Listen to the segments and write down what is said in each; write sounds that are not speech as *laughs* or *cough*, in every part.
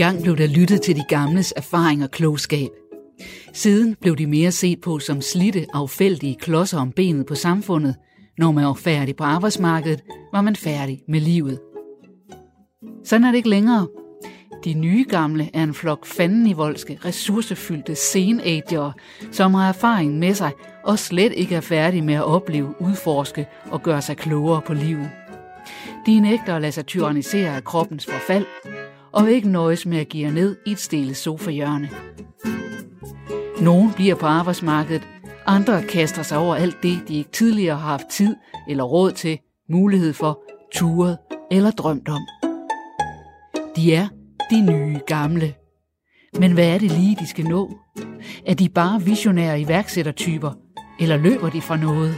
Engang blev der lyttet til de gamles erfaring og klogskab. Siden blev de mere set på som slitte, affældige klodser om benet på samfundet. Når man var færdig på arbejdsmarkedet, var man færdig med livet. Sådan er det ikke længere. De nye gamle er en flok fandenivoldske, ressourcefyldte senager, som har erfaring med sig og slet ikke er færdige med at opleve, udforske og gøre sig klogere på livet. De nægter at lade sig tyrannisere af kroppens forfald, og vil ikke nøjes med at give ned i et stille sofahjørne. Nogle bliver på arbejdsmarkedet, andre kaster sig over alt det, de ikke tidligere har haft tid eller råd til, mulighed for, turet eller drømt om. De er de nye gamle. Men hvad er det lige, de skal nå? Er de bare visionære iværksættertyper, eller løber de fra noget?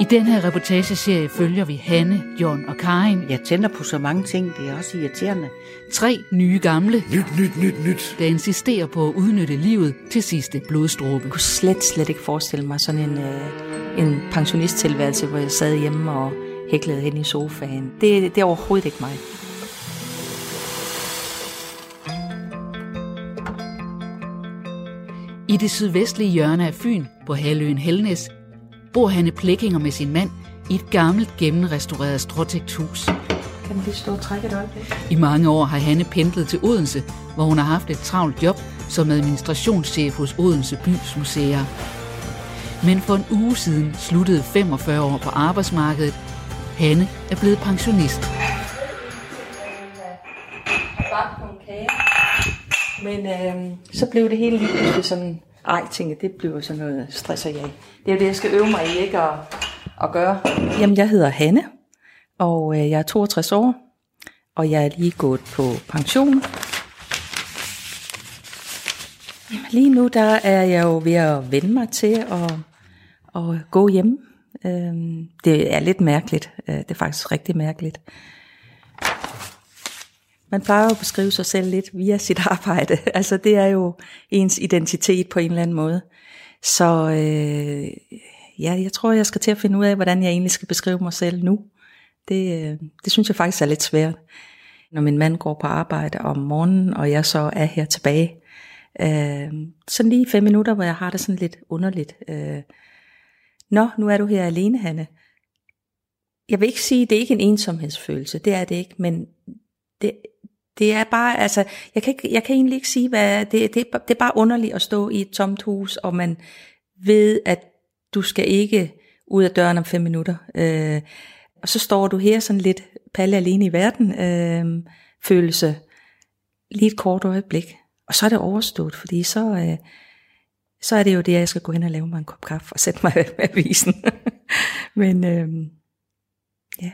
I den her reportageserie følger vi Hanne, John og Karin. Jeg tænder på så mange ting, det er også irriterende. Tre nye gamle, Nyt, nyt, nyt, nyt. der insisterer på at udnytte livet til sidste blodstråbe. Jeg kunne slet, slet ikke forestille mig sådan en, øh, en pensionisttilværelse, hvor jeg sad hjemme og hæklede hen i sofaen. Det, det er overhovedet ikke mig. I det sydvestlige hjørne af Fyn, på halvøen Helnes, bor Hanne Plækkinger med sin mand i et gammelt gennemrestaureret stråtægt hus. Kan lige stå og trække et øjeblik? I mange år har Hanne pendlet til Odense, hvor hun har haft et travlt job som administrationschef hos Odense Bys Museer. Men for en uge siden sluttede 45 år på arbejdsmarkedet. Hanne er blevet pensionist. Men øh, så blev det hele lige pludselig sådan, ej, tænker, det bliver sådan noget stresser jeg. Det er det, jeg skal øve mig i ikke at, at gøre. Jamen, jeg hedder Hanne, og øh, jeg er 62 år, og jeg er lige gået på pension. Jamen, lige nu der er jeg jo ved at vende mig til at, at gå hjem. Øhm, det er lidt mærkeligt. Øh, det er faktisk rigtig mærkeligt. Man plejer jo at beskrive sig selv lidt via sit *laughs* arbejde. Altså det er jo ens identitet på en eller anden måde. Så øh, ja, jeg tror, jeg skal til at finde ud af, hvordan jeg egentlig skal beskrive mig selv nu. Det, øh, det synes jeg faktisk er lidt svært. Når min mand går på arbejde om morgenen, og jeg så er her tilbage. Øh, sådan lige fem minutter, hvor jeg har det sådan lidt underligt. Øh, Nå, nu er du her alene, Hanne. Jeg vil ikke sige, det er ikke en ensomhedsfølelse, det er det ikke, men det, det er bare, altså, jeg kan, ikke, jeg kan egentlig ikke sige, hvad, det, det, det er bare underligt at stå i et tomt hus, og man ved, at du skal ikke ud af døren om fem minutter. Øh, og så står du her sådan lidt palle alene i verden, øh, følelse, lige et kort øjeblik. Og så er det overstået, fordi så, øh, så er det jo det, at jeg skal gå hen og lave mig en kop kaffe og sætte mig *laughs* med avisen. Men øh, ja.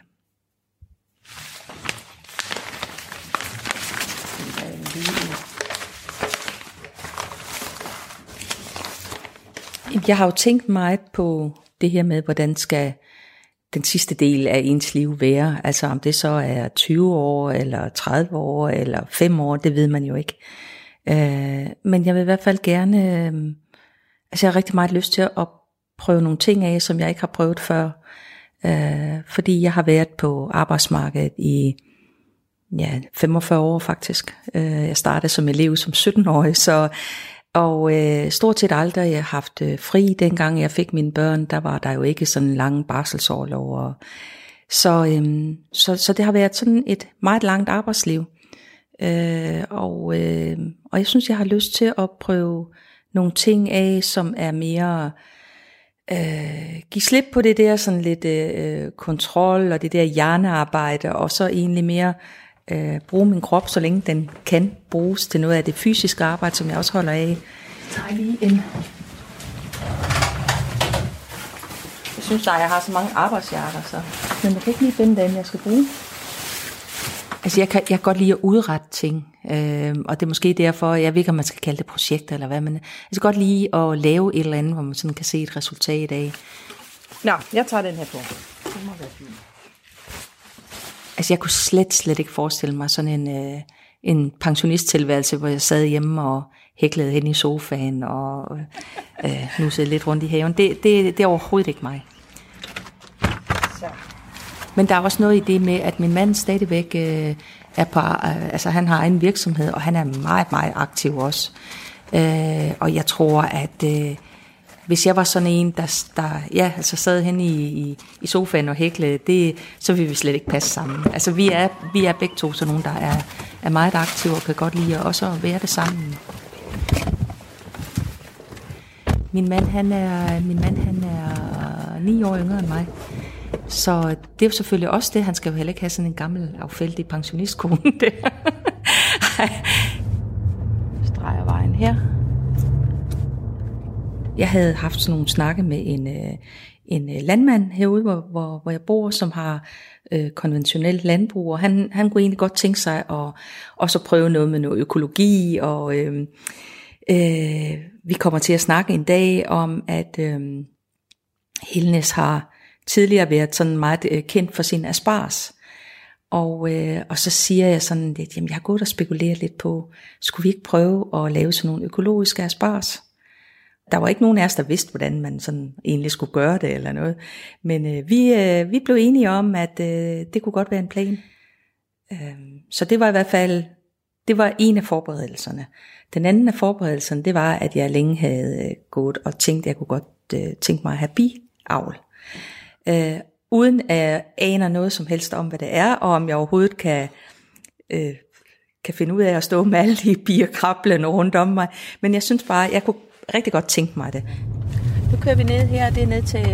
Jeg har jo tænkt meget på det her med, hvordan skal den sidste del af ens liv være. Altså om det så er 20 år, eller 30 år, eller 5 år, det ved man jo ikke. Øh, men jeg vil i hvert fald gerne, øh, altså jeg har rigtig meget lyst til at prøve nogle ting af, som jeg ikke har prøvet før. Øh, fordi jeg har været på arbejdsmarkedet i ja, 45 år faktisk. Øh, jeg startede som elev som 17-årig, så og øh, stort set aldrig jeg har haft øh, fri. Dengang jeg fik mine børn, der var der jo ikke sådan lange barselsårlov. Og, så, øh, så, så det har været sådan et meget langt arbejdsliv. Øh, og, øh, og jeg synes, jeg har lyst til at prøve nogle ting af, som er mere... Øh, give slip på det der sådan lidt øh, øh kontrol og det der hjernearbejde, og så egentlig mere øh, bruge min krop, så længe den kan bruges til noget af det fysiske arbejde, som jeg også holder af. Jeg tager lige en... Jeg synes, at jeg har så mange arbejdshjerter, så... Men jeg kan ikke lige finde den, jeg skal bruge. Altså, jeg kan, jeg kan godt lide at udrette ting, øh, og det er måske derfor, jeg ved ikke, om man skal kalde det projekter eller hvad, men jeg kan godt lide at lave et eller andet, hvor man sådan kan se et resultat af. Nå, jeg tager den her på. Det må være fint. Altså, jeg kunne slet, slet ikke forestille mig sådan en, øh, en pensionisttilværelse, hvor jeg sad hjemme og hæklede hen i sofaen og øh, nusede lidt rundt i haven. Det, det, det er overhovedet ikke mig. Så. Men der er også noget i det med, at min mand stadigvæk øh, er på, øh, altså han har en virksomhed, og han er meget, meget aktiv også. Øh, og jeg tror, at øh, hvis jeg var sådan en, der, der ja, altså sad hen i, i, i sofaen og hæklede, det, så ville vi slet ikke passe sammen. Altså vi er, vi er begge to sådan nogen, der er, er meget aktive og kan godt lide at også være det sammen. Min mand, han er, min mand, han er ni år yngre end mig. Så det er jo selvfølgelig også det. Han skal jo heller ikke have sådan en gammel, affældig pensionistkone *laughs* der. Streger vejen her. Jeg havde haft sådan nogle snakke med en, øh, en øh, landmand herude, hvor, hvor, hvor jeg bor, som har øh, konventionelt landbrug, og han, han kunne egentlig godt tænke sig at også prøve noget med noget økologi, og øh, øh, vi kommer til at snakke en dag om, at øh, Helnes har tidligere været sådan meget øh, kendt for sin aspars. Og, øh, og så siger jeg sådan lidt, jamen jeg har gået og spekuleret lidt på, skulle vi ikke prøve at lave sådan nogle økologiske aspars? Der var ikke nogen af os, der vidste, hvordan man sådan egentlig skulle gøre det eller noget. Men øh, vi, øh, vi blev enige om, at øh, det kunne godt være en plan. Øh, så det var i hvert fald, det var en af forberedelserne. Den anden af forberedelserne, det var, at jeg længe havde øh, gået og tænkt, at jeg kunne godt øh, tænke mig at have biavl. Øh, uden at jeg aner noget som helst om, hvad det er, og om jeg overhovedet kan, øh, kan finde ud af at stå med alle de bier krablende rundt om mig. Men jeg synes bare, jeg kunne rigtig godt tænke mig det. Nu kører vi ned her, det er ned til,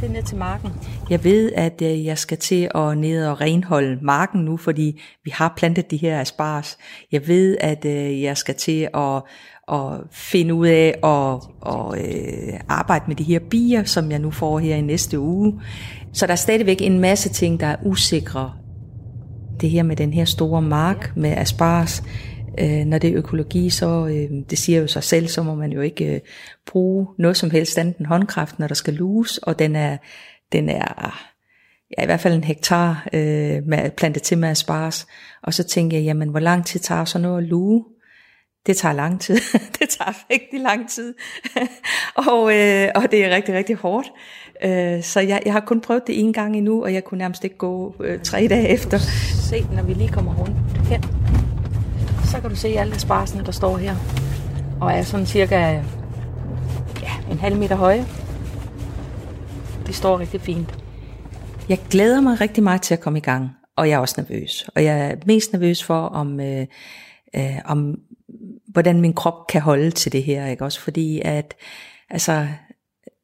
det er ned til marken. Jeg ved, at øh, jeg skal til at ned og renholde marken nu, fordi vi har plantet de her aspars. Jeg ved, at øh, jeg skal til at, at finde ud af at, at øh, arbejde med de her bier, som jeg nu får her i næste uge. Så der er stadigvæk en masse ting, der er usikre. Det her med den her store mark med aspars, øh, når det er økologi, så øh, det siger jo sig selv, så må man jo ikke øh, bruge noget som helst andet end håndkraft, når der skal luges, og den er, den er ja, i hvert fald en hektar øh, med plantet til med aspars. Og så tænker jeg, jamen hvor lang tid tager så noget at luge? Det tager lang tid. *laughs* det tager rigtig lang tid. *laughs* og, øh, og det er rigtig, rigtig hårdt. Øh, så jeg, jeg har kun prøvet det en gang endnu, og jeg kunne nærmest ikke gå øh, tre dage efter. Se, når vi lige kommer rundt her, så kan du se alle sparsene, der står her. Og er sådan cirka ja, en halv meter høje. De står rigtig fint. Jeg glæder mig rigtig meget til at komme i gang, og jeg er også nervøs. Og jeg er mest nervøs for, om, øh, øh, om hvordan min krop kan holde til det her. Ikke? Også fordi, at altså,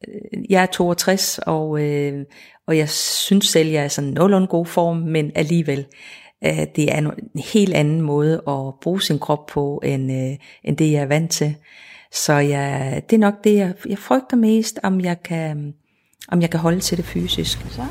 øh, jeg er 62, og, øh, og jeg synes selv, jeg er sådan nogenlunde god form, men alligevel, Øh, det er en helt anden måde at bruge sin krop på, end, øh, end det jeg er vant til. Så jeg, det er nok det, jeg, jeg frygter mest, om jeg kan, om jeg kan holde til det fysisk. Så.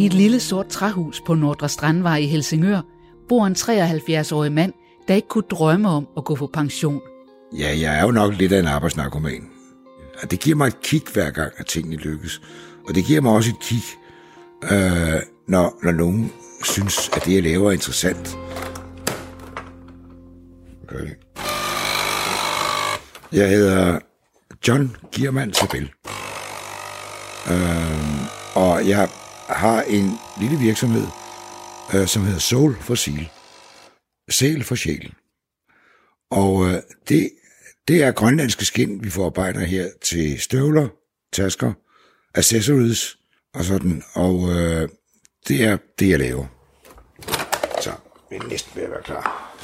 I et lille sort træhus på Nordre Strandvej i Helsingør bor en 73-årig mand, der ikke kunne drømme om at gå på pension. Ja, jeg er jo nok lidt af en arbejdsnarkoman. Og det giver mig et kig hver gang, at tingene lykkes. Og det giver mig også et kig, øh, når, når nogen synes, at det, jeg laver, er interessant. Okay. Jeg hedder John Giermann Sabel. Øh, og jeg har en lille virksomhed, øh, som hedder Soul for Seal. Sæl for sjæl. Og øh, det, det er grønlandske skind, vi forarbejder her til støvler, tasker, accessories og sådan. Og øh, det er det, jeg laver. Så vi er næsten ved at være klar.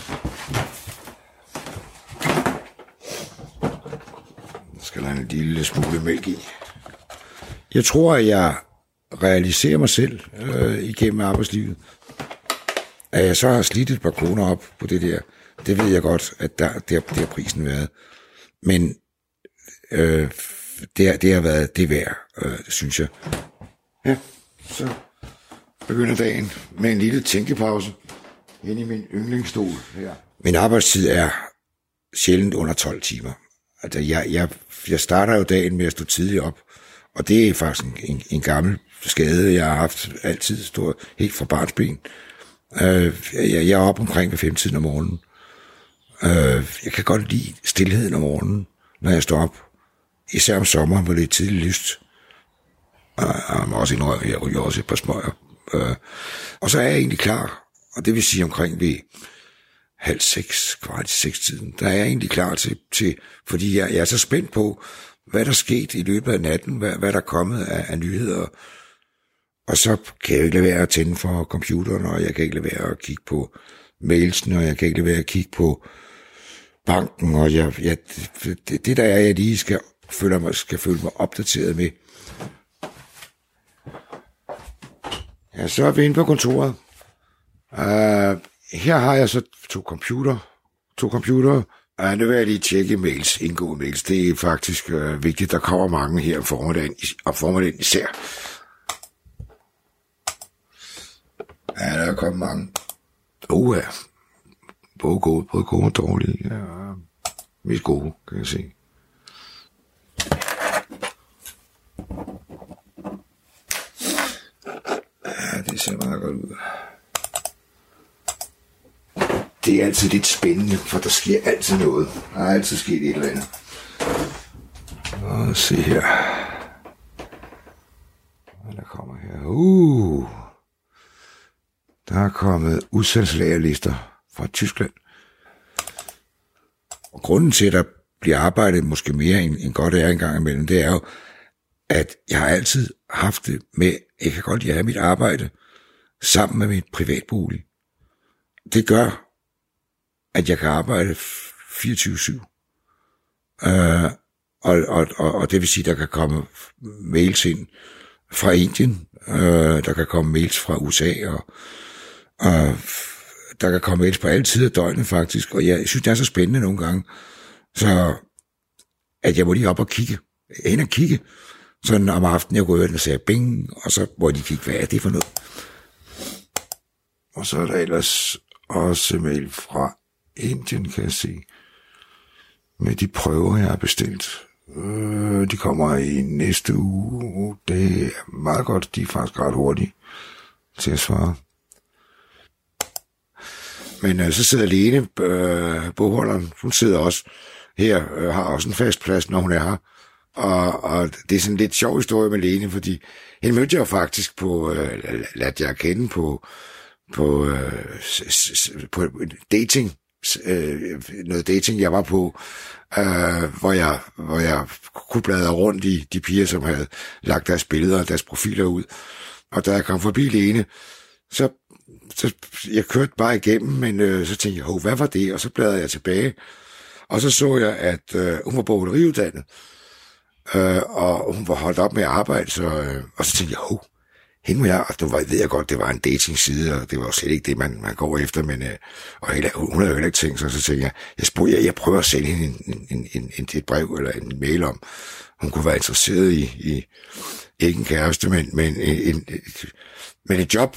Der skal der en lille smule mælk i. Jeg tror, at jeg realisere mig selv øh, igennem arbejdslivet. At jeg så har slidt et par kroner op på det der, det ved jeg godt, at der, der, der har prisen været. Men øh, det, det har været det værd, øh, synes jeg. Ja, så begynder dagen med en lille tænkepause ind i min yndlingsstol her. Min arbejdstid er sjældent under 12 timer. Altså, jeg, jeg, jeg starter jo dagen med at stå tidligt op, Og det er faktisk en, en, en gammel skade, jeg har haft altid, stået helt fra barnsben. Øh, jeg, jeg er op omkring ved femtiden om morgenen. Øh, jeg kan godt lide stillheden om morgenen, når jeg står op. Især om sommeren, hvor det er tidligt lyst. Og jeg må også indrømme, at jeg ryger også et par smøger. Øh, og så er jeg egentlig klar, og det vil sige omkring ved halv seks, kvart i seks tiden, der er jeg egentlig klar til, til fordi jeg, jeg er så spændt på, hvad der skete i løbet af natten, hvad, hvad der er kommet af, af nyheder. Og så kan jeg ikke lade være at tænde for computeren, og jeg kan ikke lade være at kigge på mailsen, og jeg kan ikke lade være at kigge på banken, og jeg, jeg, det, det der er, jeg lige skal føle mig, skal føle mig opdateret med. Ja, så er vi inde på kontoret. Uh, her har jeg så to computer, to computer. Uh, nu vil jeg lige tjekke mails, indgå mails. Det er faktisk uh, vigtigt. Der kommer mange her om formiddagen, om formiddagen især. Ja, der er kommet mange. Uh, ja. Både gode, både gode og dårlige. Ja, mest gode, kan jeg se. Ja, det ser meget godt ud. Det er altid lidt spændende, for der sker altid noget. Der er altid sket et eller andet. Og se her. Hvad der kommer her? Uh. Der er kommet udsendelseslagerlister fra Tyskland. Og grunden til, at der bliver arbejdet måske mere end, end godt er en gang imellem, det er jo, at jeg har altid haft det med, jeg kan godt lide at have mit arbejde sammen med mit privatbolig. Det gør, at jeg kan arbejde 24-7. Øh, og, og, og, og det vil sige, at der kan komme mails ind fra Indien, øh, der kan komme mails fra USA, og, og der kan komme mails på alle tider af døgnet faktisk, og jeg synes, det er så spændende nogle gange, så at jeg må lige op og kigge, hen og kigge, sådan om aftenen, jeg går ud og sagde bing, og så må de kigge, hvad er det for noget? Og så er der ellers også mail fra Indien, kan jeg se, med de prøver, jeg har bestilt. Øh, de kommer i næste uge. Det er meget godt. De er faktisk ret hurtige til at svare. Men øh, så sidder Lene, øh, bogholderen, hun sidder også her, øh, har også en fast plads, når hun er her. Og, og det er sådan en lidt sjov historie med Lene, fordi hende mødte jeg jo faktisk på, øh, lad jeg kende på, på, øh, på dating, øh, noget dating, jeg var på, øh, hvor, jeg, hvor jeg kunne bladre rundt i de piger, som havde lagt deres billeder og deres profiler ud. Og da jeg kom forbi Lene, så, så jeg kørte bare igennem, men øh, så tænkte jeg, Hov, hvad var det? Og så bladrede jeg tilbage, og så så jeg, at øh, hun var bogholderiuddannet, øh, og hun var holdt op med at arbejde, så, øh, og så tænkte jeg, hov, hende må jeg, og var ved jeg godt, det var en dating-side, og det var jo slet ikke det, man, man går efter, men øh, og hele, hun havde jo heller ikke tænkt sig, så tænkte jeg, jeg, spurgte, jeg, jeg prøver at sende hende en, en, en, en, et brev eller en mail om, hun kunne være interesseret i, i ikke en kæreste, men, men, en, en, men et job.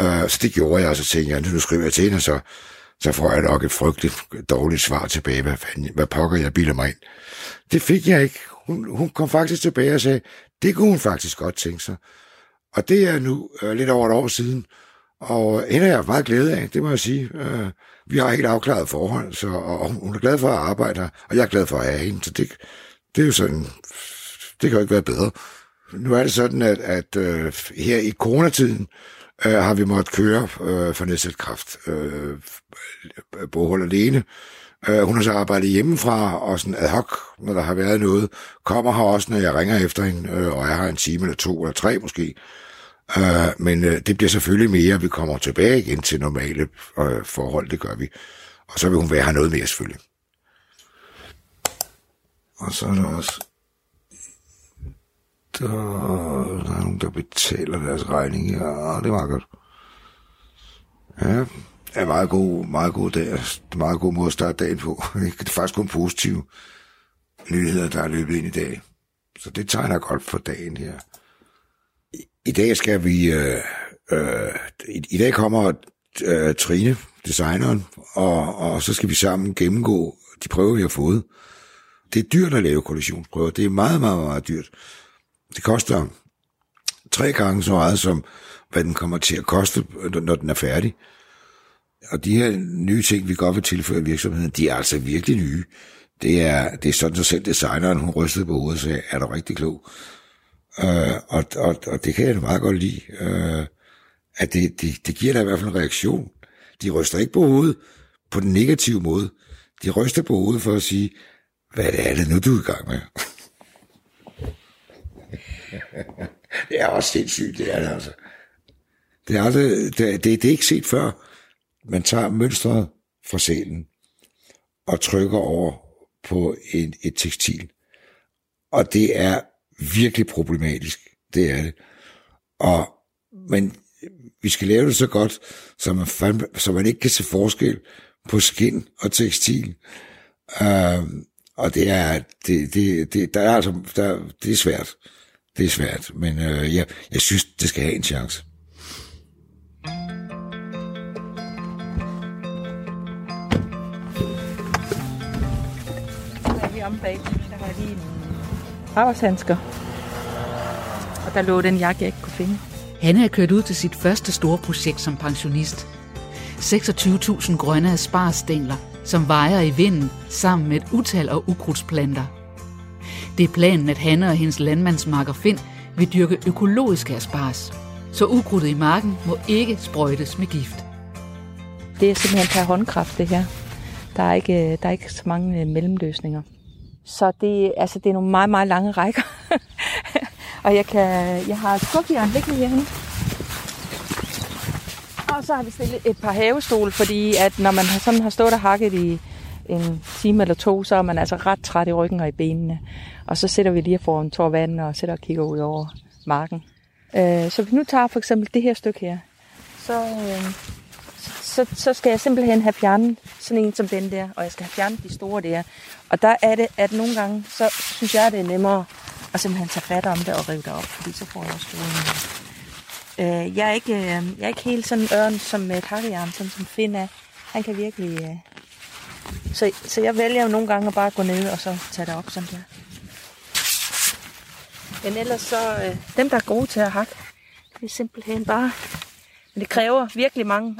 Øh, så det gjorde jeg, og så tænkte jeg, nu skriver jeg til hende, så, så får jeg nok et frygteligt dårligt svar tilbage, hvad, fanden, hvad pokker jeg bilder mig ind. Det fik jeg ikke. Hun, hun kom faktisk tilbage og sagde, det kunne hun faktisk godt tænke sig. Og det er nu øh, lidt over et år siden, og hende er jeg meget glad af, det må jeg sige. Øh, vi har helt afklaret forhold, så, og hun er glad for at arbejde her, og jeg er glad for at have hende, så det, det er jo sådan, det kan jo ikke være bedre. Nu er det sådan, at, at øh, her i coronatiden øh, har vi måttet køre øh, for nedsat kraft. Øh, Bohold alene. Øh, hun har så arbejdet hjemmefra, og sådan ad hoc, når der har været noget, kommer her også, når jeg ringer efter hende, øh, og jeg her en time eller to eller tre måske. Øh, men øh, det bliver selvfølgelig mere, at vi kommer tilbage igen til normale øh, forhold, det gør vi. Og så vil hun være her noget mere selvfølgelig. Og så er der også og der er nogen, der betaler deres regning. Ja, det er meget godt. Ja, er meget god, meget god dag. Meget god måde at starte dagen på. *laughs* Det er faktisk kun positive nyheder, der er løbet ind i dag. Så det tegner godt for dagen her. I dag skal vi... Øh, øh, i, I dag kommer øh, Trine, designeren, og, og så skal vi sammen gennemgå de prøver, vi har fået. Det er dyrt at lave kollisionsprøver. Det er meget, meget, meget dyrt. Det koster tre gange så meget, som hvad den kommer til at koste, når den er færdig. Og de her nye ting, vi godt vil tilføre i virksomheden, de er altså virkelig nye. Det er, det er sådan, at selv designeren, hun rystede på hovedet og sagde, er du rigtig klog? Øh, og, og, og det kan jeg da meget godt lide. Øh, at det, det, det giver da i hvert fald en reaktion. De ryster ikke på hovedet på den negative måde. De ryster på hovedet for at sige, hvad er det nu, du er i gang med? *laughs* det er også sindssygt, det er det altså. Det er, aldrig, det, det, det er ikke set før. Man tager mønstret fra sælen og trykker over på en, et tekstil. Og det er virkelig problematisk. Det er det. Og, men vi skal lave det så godt, så man, fandme, så man ikke kan se forskel på skin og tekstil. Øh, og det er, det, det, det, der er altså, der, det er svært. Det er svært, men uh, jeg, jeg synes, det skal have en chance. om bag. Der har lige arbejdshandsker. Og der lå den jakke, jeg ikke kunne finde. Han er kørt ud til sit første store projekt som pensionist. 26.000 grønne asparstængler, som vejer i vinden sammen med et utal af ukrudtsplanter. Det er planen, at Hanne og hendes landmandsmarker Finn vil dyrke økologiske asparges, så ukrudtet i marken må ikke sprøjtes med gift. Det er simpelthen per håndkraft, det her. Der er ikke, der er ikke så mange øh, mellemløsninger. Så det, altså, det er nogle meget, meget lange rækker. *laughs* og jeg, kan, jeg har skubjern liggende herinde. Og så har vi stillet et par havestole, fordi at når man sådan har stået og hakket i en time eller to, så er man altså ret træt i ryggen og i benene. Og så sætter vi lige for en tår vand og sætter og kigger ud over marken. Øh, så hvis nu tager for eksempel det her stykke her, så, øh, så, så skal jeg simpelthen have fjernet sådan en som den der, og jeg skal have fjernet de store der. Og der er det, at nogle gange, så synes jeg, det er nemmere at simpelthen tage fat om det og rive det op, fordi så får jeg også gode øh, jeg, er ikke, øh, jeg er ikke helt sådan ørn som med et hakkejern, sådan som Finn er. Han kan virkelig... Øh, så, så jeg vælger jo nogle gange at bare gå ned og så tage det op sådan der. Men ellers så, øh, dem der er gode til at hakke, det er simpelthen bare... Men det kræver virkelig mange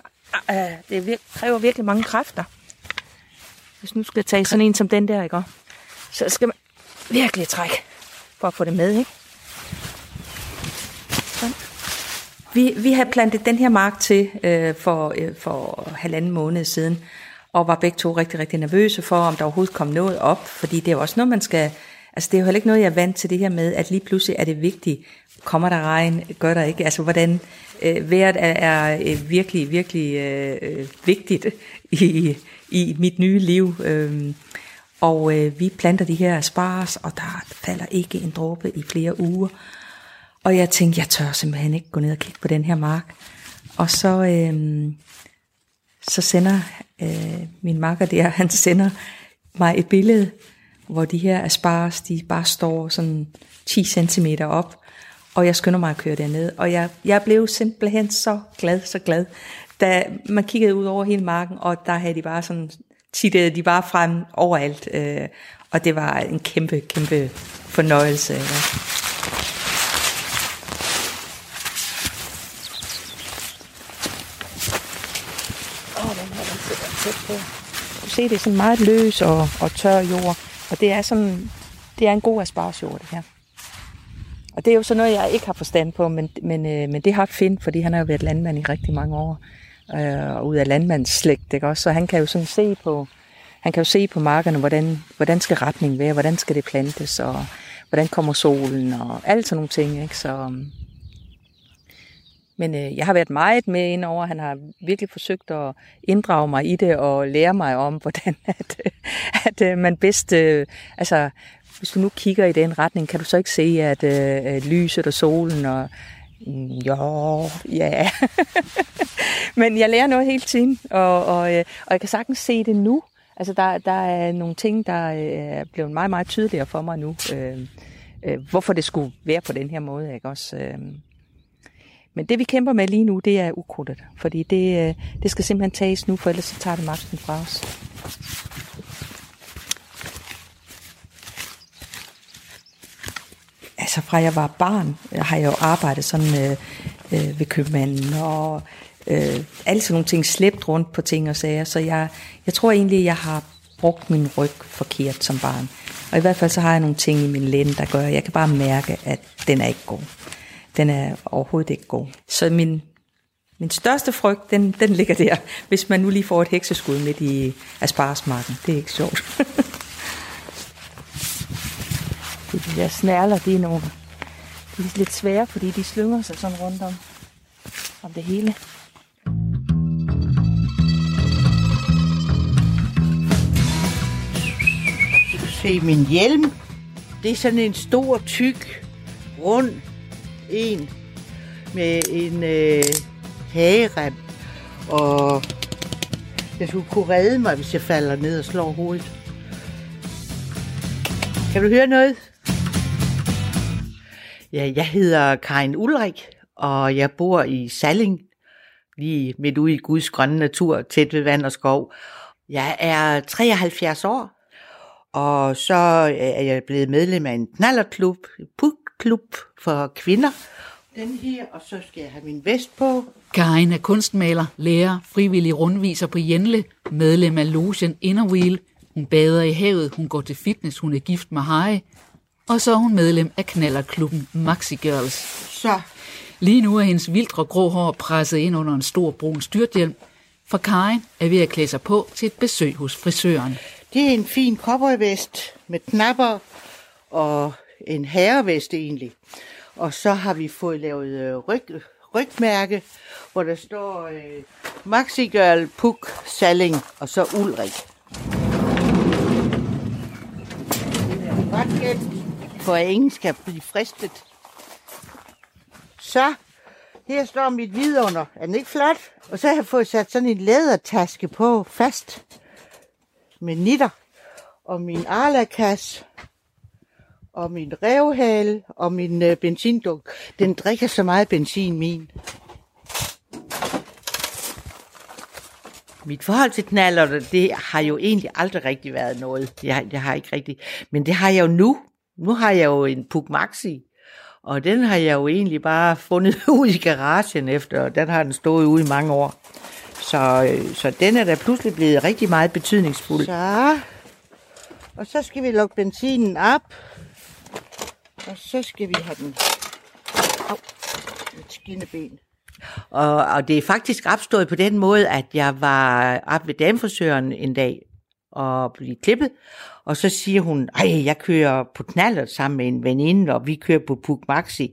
øh, det vir- kræver virkelig mange kræfter. Hvis nu skal jeg tage sådan en som den der, ikke? Så skal man virkelig trække for at få det med, ikke? Sådan. Vi, vi har plantet den her mark til øh, for, øh, for halvanden måned siden, og var begge to rigtig, rigtig nervøse for, om der overhovedet kom noget op, fordi det er jo også noget, man skal... Altså det er jo heller ikke noget, jeg er vant til det her med, at lige pludselig er det vigtigt, kommer der regn, gør der ikke? Altså hvordan øh, vejret er, er øh, virkelig, virkelig øh, øh vigtigt i, i mit nye liv. Øh, og øh, vi planter de her spars, og der falder ikke en dråbe i flere uger. Og jeg tænkte, jeg tør simpelthen ikke gå ned og kigge på den her mark. Og så, øh, så sender øh, min makker der, han sender mig et billede, hvor de her aspars, de bare står sådan 10 cm op, og jeg skynder mig at køre derned. Og jeg, jeg blev simpelthen så glad, så glad, da man kiggede ud over hele marken, og der havde de bare sådan, tittede de bare frem overalt. Øh, og det var en kæmpe, kæmpe fornøjelse. Ja. Åh, oh, den her, den sidder tæt på. Du se, det er sådan meget løs og, og tør jord. Og det er sådan, det er en god aspargesjord, det her. Og det er jo sådan noget, jeg ikke har forstand på, men, men, øh, men det har Finn, fordi han har jo været landmand i rigtig mange år, øh, og ud af landmandsslægt, ikke også? Så han kan jo sådan se på, han kan jo se på markerne, hvordan, hvordan skal retningen være, hvordan skal det plantes, og hvordan kommer solen, og alt sådan nogle ting, ikke? Så, øhm, men øh, jeg har været meget med indover. Han har virkelig forsøgt at inddrage mig i det og lære mig om, *laughs* hvordan at, at, øh, man bedst... Øh, altså, hvis du nu kigger i den retning, kan du så ikke se, at øh, lyset og solen og mm, jo, ja. *laughs* Men jeg lærer noget hele tiden, og, og, øh, og jeg kan sagtens se det nu. Altså, der, der er nogle ting, der øh, er blevet meget, meget tydeligere for mig nu. Øh, øh, hvorfor det skulle være på den her måde, ikke også? Øh. Men det, vi kæmper med lige nu, det er ukrudtet. Fordi det, øh, det skal simpelthen tages nu, for ellers så tager det magten fra os. altså fra jeg var barn, øh, har jeg jo arbejdet sådan øh, øh, ved købmanden, og øh, alle sådan nogle ting, slæbt rundt på ting og sager, så jeg, jeg tror egentlig, jeg har brugt min ryg forkert som barn. Og i hvert fald så har jeg nogle ting i min lænd, der gør, at jeg kan bare mærke, at den er ikke god. Den er overhovedet ikke god. Så min, min største frygt, den, den ligger der, hvis man nu lige får et hekseskud midt i asparsmarken. Det er ikke sjovt. *laughs* de der snærler, det er nogle de er lidt svære, fordi de slynger sig sådan rundt om, om det hele. Se min hjelm. Det er sådan en stor, tyk, rund en med en øh, hagerem. Og jeg skulle kunne redde mig, hvis jeg falder ned og slår hovedet. Kan du høre noget? Ja, jeg hedder Karin Ulrik, og jeg bor i Salling, lige midt ude i Guds grønne natur, tæt ved vand og skov. Jeg er 73 år, og så er jeg blevet medlem af en knallerklub, en pukklub for kvinder. Den her, og så skal jeg have min vest på. Karin er kunstmaler, lærer, frivillig rundviser på Jenle, medlem af logen Innerwheel. Hun bader i havet, hun går til fitness, hun er gift med Harry. Og så er hun medlem af knallerklubben Maxi Girls. Så, Lige nu er hendes vildre grå hår presset ind under en stor brun styrthjelm, for Karin er ved at klæde sig på til et besøg hos frisøren. det er en fin cowboyvest med knapper og en herrevest egentlig. Og så har vi fået lavet øh, ryg, rygmærke, hvor der står øh, Maxi Girl, Puk, Salling og så Ulrik. Det for at ingen skal blive fristet. Så, her står mit vidunder. Er den ikke flot? Og så har jeg fået sat sådan en lædertaske på fast med nitter. Og min arlakas og min revhale og min øh, benzindunk. Den drikker så meget benzin, min. Mit forhold til knaller, det har jo egentlig aldrig rigtig været noget. Jeg, jeg har ikke rigtig. Men det har jeg jo nu. Nu har jeg jo en Puk Maxi. Og den har jeg jo egentlig bare fundet *laughs* ud i garagen efter, og den har den stået ude i mange år. Så, øh, så den er da pludselig blevet rigtig meget betydningsfuld. Så. Og så skal vi lukke benzinen op. Og så skal vi have den... Au, et skinneben. Og, og det er faktisk opstået på den måde, at jeg var op ved damefrisøren en dag og blive klippet. Og så siger hun, ej, jeg kører på knaller sammen med en veninde, og vi kører på Puk Maxi.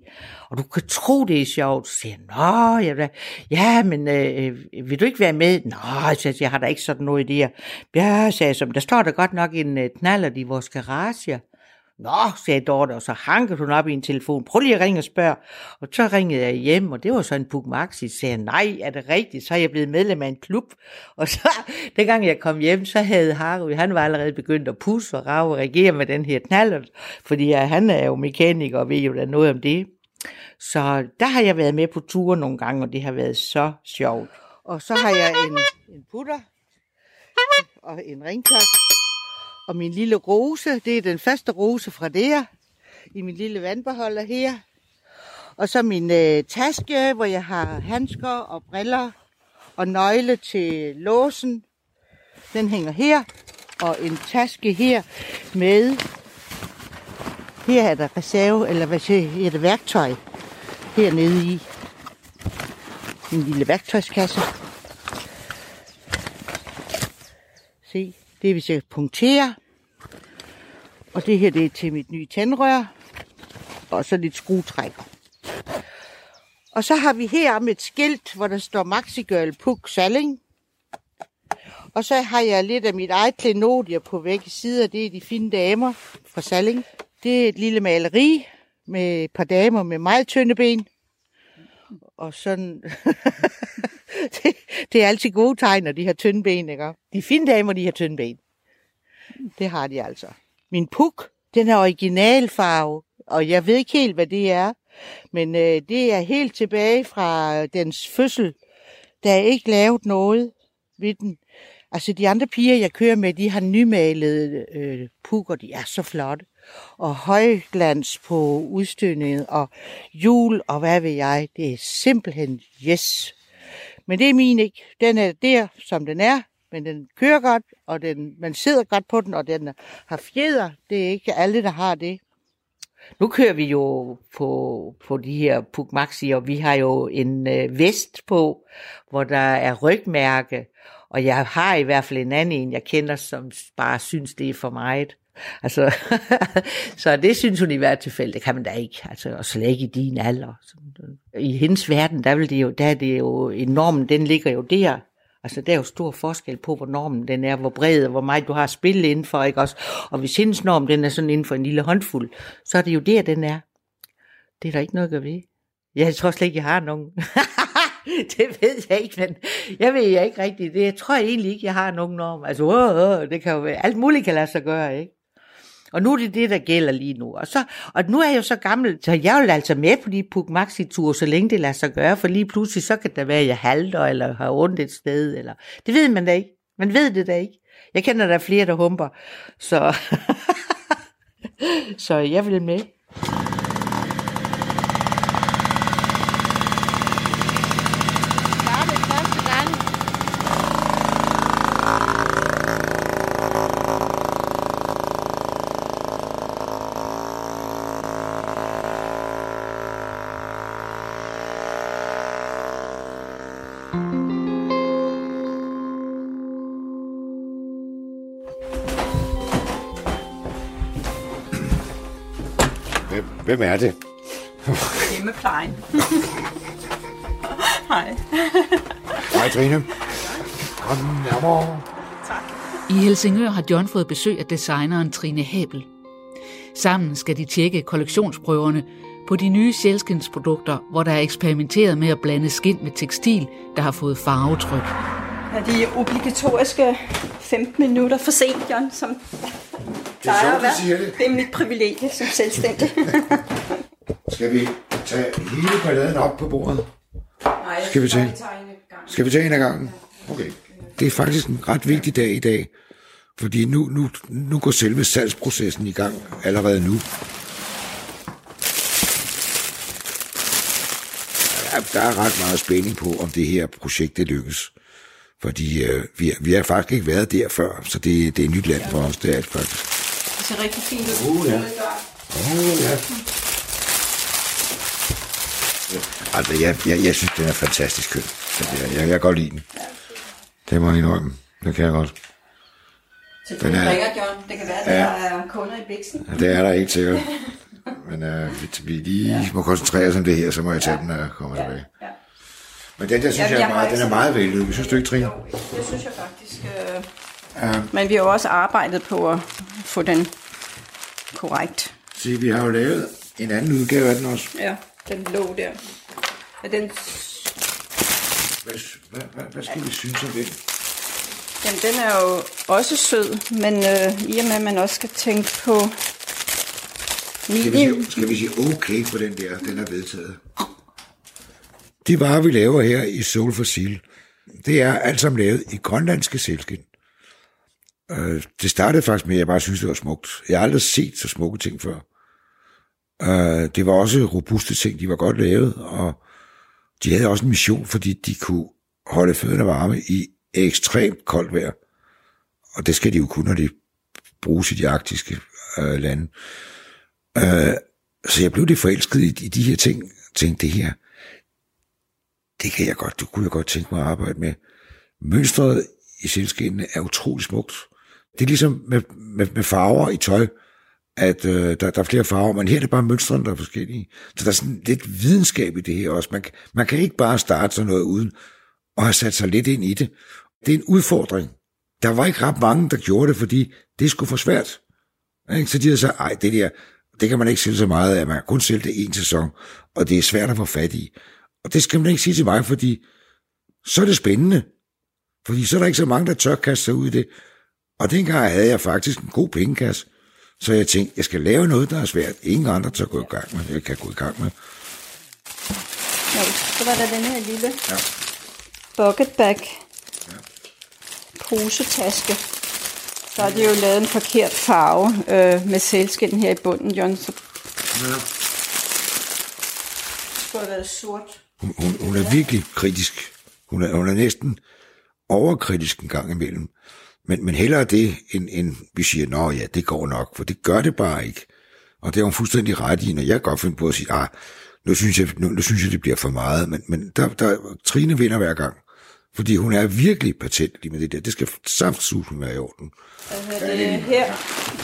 Og du kan tro, det er sjovt. Så siger nå, jeg ja, men øh, øh, vil du ikke være med? Nå, jeg, siger, jeg har da ikke sådan noget der. Ja, sagde jeg, så, der står der godt nok en øh, knaller i vores garage. Nå, sagde Dorte, og så hankede hun op i en telefon. Prøv lige at ringe og spørge. Og så ringede jeg hjem, og det var så en Puk Maxi. Så sagde jeg, nej, er det rigtigt? Så er jeg blevet medlem af en klub. *laughs* Og så, dengang jeg kom hjem, så havde Harry, han var allerede begyndt at pusse og rave og reagere med den her knallert. Fordi ja, han er jo mekaniker og ved jo da noget om det. Så der har jeg været med på ture nogle gange, og det har været så sjovt. Og så har jeg en, en putter og en ringklokke. Og min lille rose, det er den første rose fra der, i min lille vandbeholder her. Og så min øh, taske, hvor jeg har handsker og briller og nøgle til låsen. Den hænger her. Og en taske her med, her er der reserve, eller hvad siger jeg, her er værktøj hernede i. En lille værktøjskasse. Se, det er hvis jeg punkterer. Og det her det er til mit nye tandrør. Og så lidt skruetrækker. Og så har vi her om et skilt, hvor der står Maxi Girl Puk Salling. Og så har jeg lidt af mit eget klenodier på begge sider. Det er de fine damer fra Salling. Det er et lille maleri med et par damer med meget tynde ben. Og sådan... *laughs* det, det er altid gode tegn, når de har tynde ben, ikke? De fine damer, de har tynde ben. Det har de altså. Min puk, den er originalfarve, og jeg ved ikke helt, hvad det er. Men øh, det er helt tilbage fra øh, dens fødsel. Der er ikke lavet noget ved den. Altså de andre piger, jeg kører med, de har nymalede øh, pukker, de er så flotte. og højglans på udstødningen og jul og hvad ved jeg. Det er simpelthen yes. Men det er min ikke. Den er der, som den er, men den kører godt, og den, man sidder godt på den, og den har fjeder. Det er ikke alle, der har det. Nu kører vi jo på, på de her Puk Maxi, og vi har jo en øh, vest på, hvor der er rygmærke, og jeg har i hvert fald en anden en, jeg kender, som bare synes, det er for meget. Altså, *laughs* så det synes hun i hvert tilfælde, det kan man da ikke, altså, og slet ikke i din alder. Øh, I hendes verden, der, vil det jo, der er det jo enormt, den ligger jo der, Altså, der er jo stor forskel på, hvor normen den er, hvor bred og hvor meget du har spillet indenfor, ikke også? Og hvis hendes norm, den er sådan inden for en lille håndfuld, så er det jo der, den er. Det er der ikke noget at gøre ved. Jeg tror slet ikke, jeg har nogen. *laughs* det ved jeg ikke, men jeg ved jeg ikke rigtigt. Det, jeg tror egentlig ikke, jeg har nogen norm. Altså, åh, åh, det kan jo være, alt muligt kan lade sig gøre, ikke? Og nu er det det, der gælder lige nu. Og, så, og nu er jeg jo så gammel, så jeg vil altså med på de Puk Maxi ture, så længe det lader sig gøre, for lige pludselig så kan der være, at jeg halter, eller har ondt et sted, eller det ved man da ikke. Man ved det da ikke. Jeg kender der flere, der humper, så, *laughs* så jeg vil med. Hvem, er det? Hjemmeplejen. *laughs* Hej. Hej, Trine. Kom nærmere. I Helsingør har John fået besøg af designeren Trine Habel. Sammen skal de tjekke kollektionsprøverne på de nye selskindsprodukter, hvor der er eksperimenteret med at blande skind med tekstil, der har fået farvetryk. Er de obligatoriske 15 minutter for sent, John, som plejer sjovt, at være? du siger det. det er mit privilegie som selvstændig. *laughs* Skal vi tage hele balladen op på bordet? Nej, Skal vi tage? Skal vi tage en af gangen? Okay. Det er faktisk en ret vigtig dag i dag, fordi nu, nu, nu går selve salgsprocessen i gang allerede nu. Der, er ret meget spænding på, om det her projekt det lykkes. Fordi øh, vi, vi har faktisk ikke været der før, så det, det er nyt land for os, det er det faktisk. Det ser rigtig fint ud. Uh, ja. Oh, ja. Altså, jeg, jeg, jeg synes, den er fantastisk køn. Jeg, jeg, jeg kan godt lide den. Det må jeg indrømme. Det kan jeg godt. Selvfølgelig Den er- ringer John. Det kan være, at der er kunder i Bixen. Ja, det er der ikke sikkert. Men øh, vi, vi lige må koncentrere os om det her, så må jeg tage den, når jeg kommer tilbage. Ja. Men den der synes Jamen, jeg, jeg er meget, den er så- meget vellykket. Synes du ikke, Trine? Jo, det synes jeg faktisk. Øh... Men vi har jo også arbejdet på at få den korrekt. Se, vi har jo lavet en anden udgave af den også. Ja, den lå der. Ja, den, Hvad, hvad, hvad, hvad skal vi synes om den? jamen, den er jo også sød, men øh, i og med, at man også skal tænke på Skal vi, sige, skal vi sige okay på den der? Den er vedtaget. De varer, vi laver her i Soul for Seal, det er alt sammen lavet i grønlandske sælskin. Øh, det startede faktisk med, at jeg bare synes, det var smukt. Jeg har aldrig set så smukke ting før. Øh, det var også robuste ting, de var godt lavet, og de havde også en mission, fordi de kunne holde fødderne varme i ekstremt koldt vejr. Og det skal de jo kunne, når de bruges i de arktiske øh, lande. Øh, så jeg blev lidt forelsket i, i de her ting. Tænkte, det her, det kan jeg godt, det kunne jeg godt tænke mig at arbejde med. Mønstret i silskindene er utrolig smukt. Det er ligesom med, med, med farver i tøj, at øh, der, der er flere farver, men her er det bare mønstrene, der er forskellige. Så der er sådan lidt videnskab i det her også. Man, man kan ikke bare starte sådan noget uden at have sat sig lidt ind i det. Det er en udfordring. Der var ikke ret mange, der gjorde det, fordi det skulle for svært. Så de havde sagt, ej, det der, det kan man ikke sælge så meget af, man kan kun sælge det en sæson, og det er svært at få fat i. Og det skal man ikke sige til mig, fordi så er det spændende. Fordi så er der ikke så mange, der tør kaste sig ud i det. Og dengang havde jeg faktisk en god pengekasse. Så jeg tænkte, jeg skal lave noget, der er svært. Ingen andre tør gå i gang med, jeg kan gå i gang med. Jo, så var der den her lille Ja. bucket bag posetaske. Der er det jo lavet en forkert farve øh, med sælskin her i bunden, John. Så Ja. skulle have været sort. Hun, hun, hun er virkelig kritisk. Hun er, hun er næsten overkritisk en gang imellem. Men, men hellere det, end, end vi siger, nå ja, det går nok, for det gør det bare ikke. Og det er hun fuldstændig ret i, når jeg godt finde på at sige, ah, nu synes jeg, nu, nu synes jeg det bliver for meget. Men, men der, der, Trine vinder hver gang. Fordi hun er virkelig patentlig med det der. Det skal saftsusen være i orden. Hedder det her?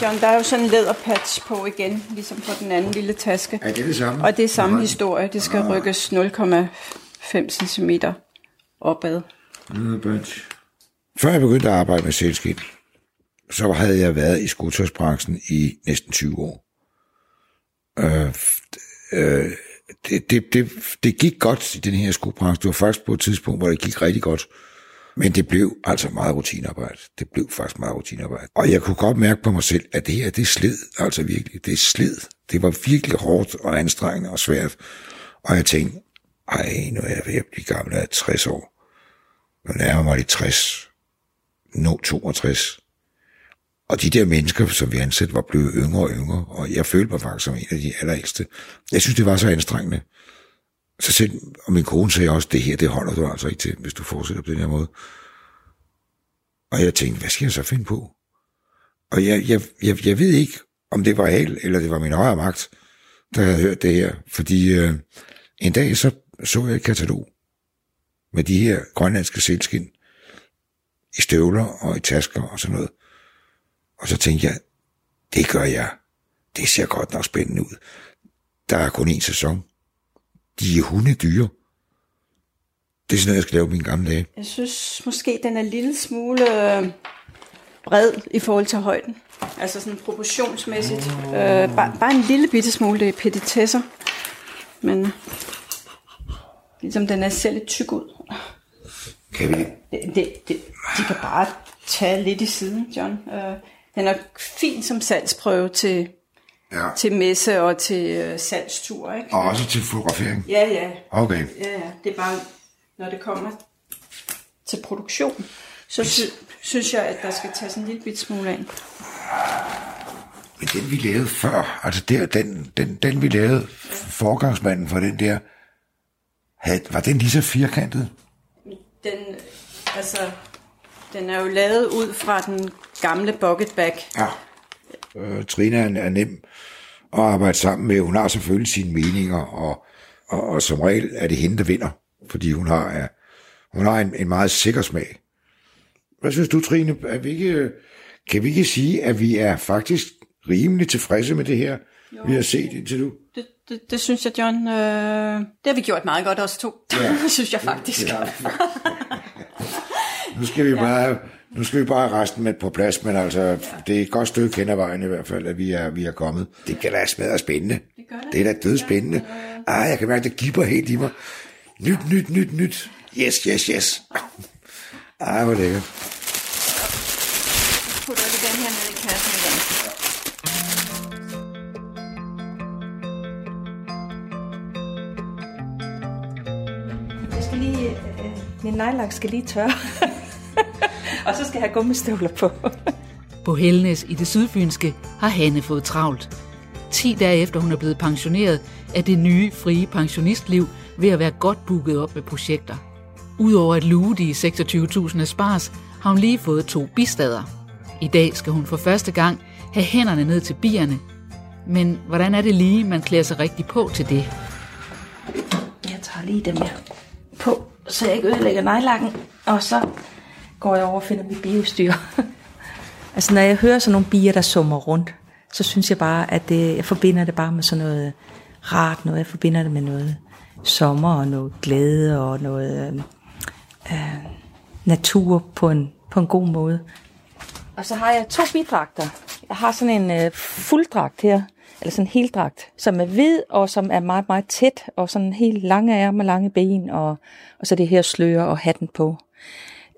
John, der er jo sådan en læderpatch på igen, ligesom på den anden lille taske. Er det det samme? Og det er samme historie. Det skal rykkes 0,5 cm opad. Før jeg begyndte at arbejde med sælskind, så havde jeg været i skotøjsbranchen i næsten 20 år. Øh, øh, det, det, det, det gik godt i den her skobranche. Det var faktisk på et tidspunkt, hvor det gik rigtig godt. Men det blev altså meget rutinearbejde. Det blev faktisk meget rutinearbejde. Og jeg kunne godt mærke på mig selv, at det her, det slid altså virkelig. Det slid. Det var virkelig hårdt og anstrengende og svært. Og jeg tænkte, ej, nu er jeg ved at blive gammel, jeg 60 år. Nu nærmer mig de 60. Nå 62. Og de der mennesker, som vi ansatte, var blevet yngre og yngre, og jeg følte mig faktisk som en af de allerældste. Jeg synes, det var så anstrengende. Så selv, og min kone sagde også, det her, det holder du altså ikke til, hvis du fortsætter på den her måde. Og jeg tænkte, hvad skal jeg så finde på? Og jeg, jeg, jeg, jeg ved ikke, om det var held, eller det var min højere magt, der havde hørt det her. Fordi øh, en dag så så jeg et katalog med de her grønlandske selskind, i støvler og i tasker og sådan noget. Og så tænkte jeg, det gør jeg. Det ser godt nok spændende ud. Der er kun én sæson. De er hundedyre. Det er sådan noget, jeg skal lave mine gamle dage. Jeg synes måske, den er en lille smule øh, bred i forhold til højden. Altså sådan proportionsmæssigt. Øh, bare, bare en lille bitte smule, det er petitesser. Men øh, ligesom den er selv lidt tyk ud. Kan vi? Det, det, det, de kan bare tage lidt i siden, John. Øh, den er fin som salgsprøve til, Ja. til messe og til øh, salgstur, ikke? Og også til fotografering. Ja, ja. Okay. Ja, ja. Det er bare, når det kommer til produktion, så sy- synes jeg, at der skal tages en lille bit smule af. Men den vi lavede før, altså der, den, den, den vi lavede, forgangsmanden for den der, havde, var den lige så firkantet? Den, altså, den er jo lavet ud fra den gamle bucket bag. Ja. Øh, Trina er, nem at arbejde sammen med. Hun har selvfølgelig sine meninger, og, og, og som regel er det hende, der vinder, fordi hun har, er, hun har en, en meget sikker smag. Hvad synes du, Trine? Er vi ikke, kan vi ikke sige, at vi er faktisk rimelig tilfredse med det her, jo. vi har set indtil nu? Det, det, det synes jeg, John. Øh, det har vi gjort meget godt også to. Ja. *laughs* synes jeg faktisk. Ja. *laughs* Nu skal vi bare, nu skal vi bare resten med på plads, men altså, det er et godt stykke hen ad vejen i hvert fald, at vi er, vi er kommet. Det kan da smadre spændende. Det gør det. Det er da død spændende. Ah, jeg kan mærke, det gipper helt i mig. Nyt, nyt, nyt, nyt. Yes, yes, yes. Ah, hvor lækkert. Nejlak skal lige tørre. *laughs* og så skal jeg have gummistøvler på. *laughs* På Helnes i det sydfynske har Hanne fået travlt. 10 dage efter hun er blevet pensioneret, er det nye frie pensionistliv ved at være godt booket op med projekter. Udover at luge de 26.000 spars, har hun lige fået to bistader. I dag skal hun for første gang have hænderne ned til bierne. Men hvordan er det lige, man klæder sig rigtig på til det? Jeg tager lige dem her på, så jeg ikke ødelægger nejlakken. Og så går jeg over og finder mit biostyr. *laughs* altså når jeg hører sådan nogle bier, der summer rundt, så synes jeg bare, at det, jeg forbinder det bare med sådan noget rart noget. Jeg forbinder det med noget sommer og noget glæde og noget øh, øh, natur på en, på en god måde. Og så har jeg to bidragter. Jeg har sådan en øh, fulddragt her, eller sådan en heldragt, som er hvid og som er meget, meget tæt, og sådan helt lange ærmer, lange ben, og, og så det her slør og hatten på.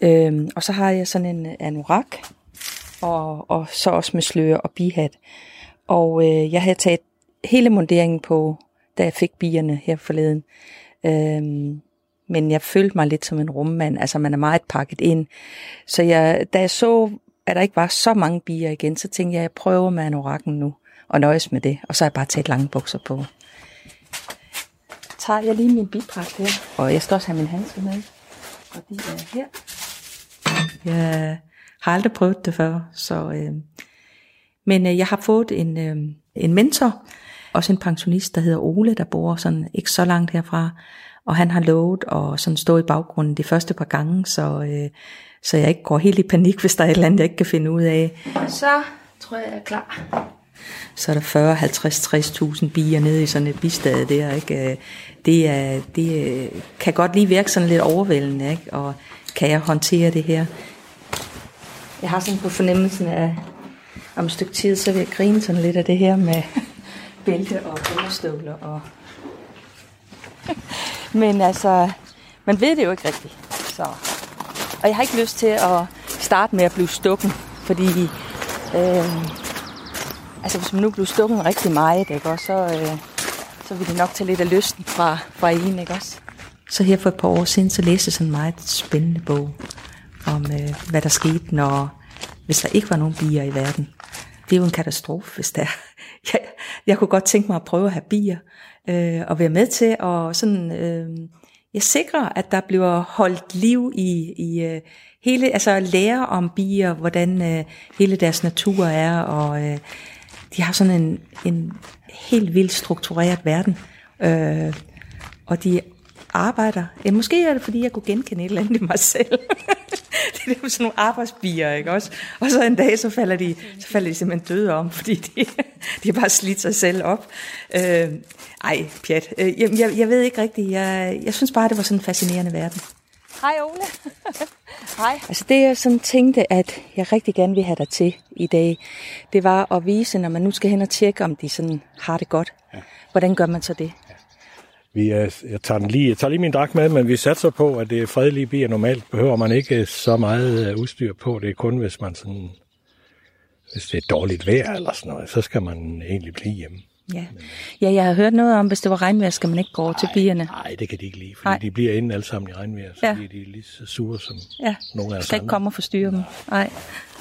Øhm, og så har jeg sådan en anorak, og, og så også med slør og bihat. Og øh, jeg havde taget hele munderingen på, da jeg fik bierne her forleden. Øhm, men jeg følte mig lidt som en rummand, altså man er meget pakket ind. Så jeg, da jeg så at der ikke var så mange bier igen, så tænkte jeg, at jeg prøver med anorakken nu, og nøjes med det. Og så har jeg bare taget lange bukser på. Tager jeg lige min bidragt her, og jeg skal også have min handske med. Og de er her. Jeg har aldrig prøvet det før, så... Øh, men øh, jeg har fået en, øh, en mentor, også en pensionist, der hedder Ole, der bor sådan ikke så langt herfra. Og han har lovet at sådan stå i baggrunden de første par gange, så, øh, så jeg ikke går helt i panik, hvis der er et eller andet, jeg ikke kan finde ud af. Så tror jeg, jeg er klar. Så er der 40, 50, 60.000 bier nede i sådan et bistad der. Ikke? Øh, det, er, det øh, kan godt lige virke sådan lidt overvældende, ikke? og kan jeg håndtere det her? Jeg har sådan på fornemmelsen af, om et stykke tid, så vil jeg grine sådan lidt af det her med *laughs* bælte og understøvler. Og *laughs* Men altså, man ved det jo ikke rigtigt. Så. Og jeg har ikke lyst til at starte med at blive stukken, fordi øh, altså hvis man nu bliver stukket rigtig meget, ikke, også, så, øh, så ville det nok tage lidt af lysten fra, fra en, ikke også? Så her for et par år siden, så læste jeg sådan en meget spændende bog om, øh, hvad der skete, når, hvis der ikke var nogen bier i verden. Det er jo en katastrofe, hvis der *laughs* jeg, jeg kunne godt tænke mig at prøve at have bier, øh, og være med til at sådan, øh, jeg sikrer, at der bliver holdt liv i, i øh, hele, altså lære om bier, hvordan øh, hele deres natur er, og øh, de har sådan en, en helt vildt struktureret verden, øh, og de arbejder. Ja, måske er det, fordi jeg kunne genkende et eller andet i mig selv. *laughs* det er jo sådan nogle arbejdsbier, ikke også? Og så en dag, så falder de, så falder de simpelthen døde om, *laughs* fordi de, de har bare slidt sig selv op. Øh, ej, pjat. Øh, jeg, jeg, jeg ved ikke rigtigt. Jeg, jeg synes bare, det var sådan en fascinerende verden. Hej Ole. *laughs* Hej. Altså det jeg sådan tænkte, at jeg rigtig gerne vil have dig til i dag, det var at vise, når man nu skal hen og tjekke, om de sådan har det godt. Ja. Hvordan gør man så det? Vi er, jeg, tager den lige, jeg tager lige min dragt med, men vi satser på, at det er fredelige bier. Normalt behøver man ikke så meget øh, udstyr på. Det er kun, hvis man sådan, hvis det er dårligt vejr eller sådan noget, så skal man egentlig blive hjemme. Ja. ja, jeg har hørt noget om, hvis det var regnvejr, skal man ikke gå til bierne. Nej, det kan de ikke lide, fordi de bliver inde alle sammen i regnvejr, så ja. bliver de lige så sure som ja. nogle af os skal ikke komme og forstyrre dem. Nej,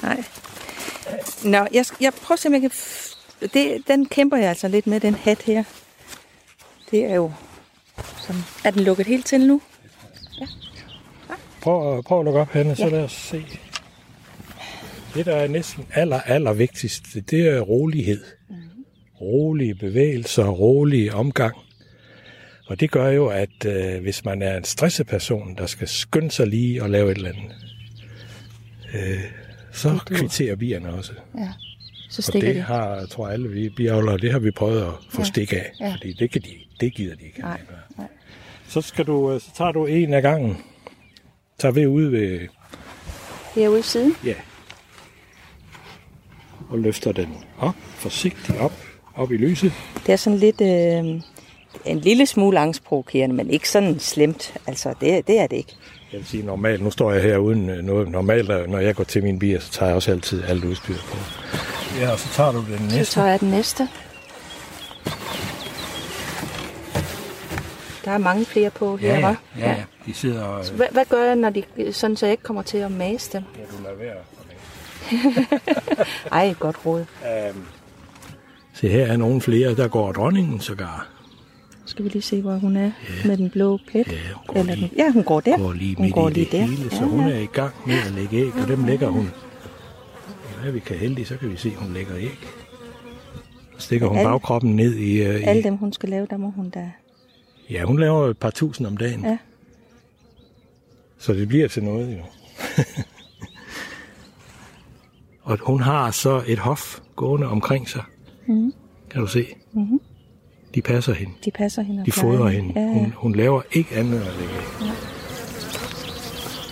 nej. Nå, jeg, jeg prøver at se, om jeg kan... Det, den kæmper jeg altså lidt med, den hat her. Det er jo sådan. Er den lukket helt til nu? Ja. Prøv, prøv at lukke op, Hanne, så ja. lad os se. Det, der er næsten aller, aller vigtigst, det er rolighed. Rolige bevægelser, rolig omgang. Og det gør jo, at øh, hvis man er en stresset person, der skal skynde sig lige og lave et eller andet, øh, så kvitterer bierne også. Ja. Så stikker og det de. har, tror alle vi biavlere, det har vi prøvet at få ja. stik af, ja. fordi det, kan de, det gider de ikke. Nej. Nej. Så, skal du, øh, så tager du en af gangen. Tager vi ud ved... Herude i siden? Ja. Og løfter den op, forsigtigt op, op i lyset. Det er sådan lidt... Øh, en lille smule angstprovokerende, men ikke sådan slemt. Altså, det, det er det ikke. Jeg vil sige normalt, nu står jeg her uden øh, noget. Normalt, når jeg går til min bier, så tager jeg også altid alt udstyr på. Ja, og så tager du den næste. Så tager jeg den næste. Der er mange flere på her, ja, ja, ja, ja. De sidder og... Så hvad, hvad gør jeg, når de, sådan, så jeg ikke kommer til at mase dem? Ja, du lader være *laughs* Ej, godt råd. Um, se, her er nogle flere. Der går dronningen sågar. Skal vi lige se, hvor hun er ja. med den blå plet? Ja, hun går, Eller lige, ja, hun går der. Går lige hun går lige der. Hele, så ja, hun er i gang med at lægge æg, og dem lægger hun. Ja, vi kan heldige, så kan vi se, at hun lægger æg. Stikker hun alle, bagkroppen ned i, uh, i... Alle dem, hun skal lave, der må hun da... Ja, hun laver et par tusind om dagen. Ja. Så det bliver til noget, jo. *laughs* og hun har så et hof gående omkring sig. Mm. Kan du se? Mm-hmm. De passer hende. De passer hende. De fodrer hende. Ja, ja. Hun, hun laver ikke andet end at lægge ja.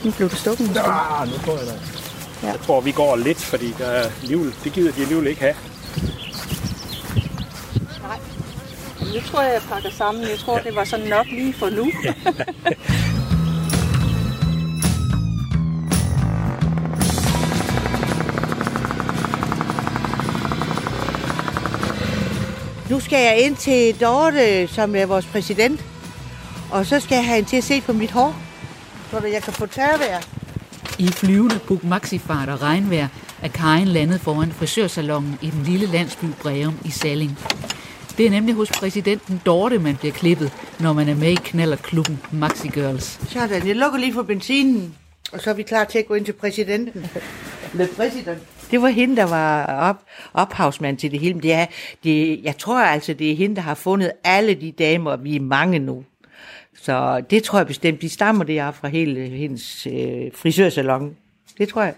Nu blev du stukket. Ja, nu tror jeg da. Ja. Jeg tror, vi går lidt, fordi der er liv, det gider de alligevel ikke have. Nej. Nu tror jeg, jeg pakker sammen. Jeg tror, ja. det var sådan nok lige for nu. Ja. *laughs* *laughs* Nu skal jeg ind til Dorte, som er vores præsident. Og så skal jeg have hende til at se på mit hår, så jeg kan få tørvejr. I flyvende Puk Maxifart og regnvejr er Karin landet foran frisørsalongen i den lille landsby Breum i Salling. Det er nemlig hos præsidenten Dorte, man bliver klippet, når man er med i knallerklubben Maxi Girls. Sådan, jeg lukker lige for benzinen, og så er vi klar til at gå ind til præsidenten. Med præsidenten. Det var hende, der var op, ophavsmand til det hele. Men Det er, det, jeg tror altså, det er hende, der har fundet alle de damer, vi er mange nu. Så det tror jeg bestemt, de stammer det af fra hele hendes øh, frisørsalon. Det tror jeg.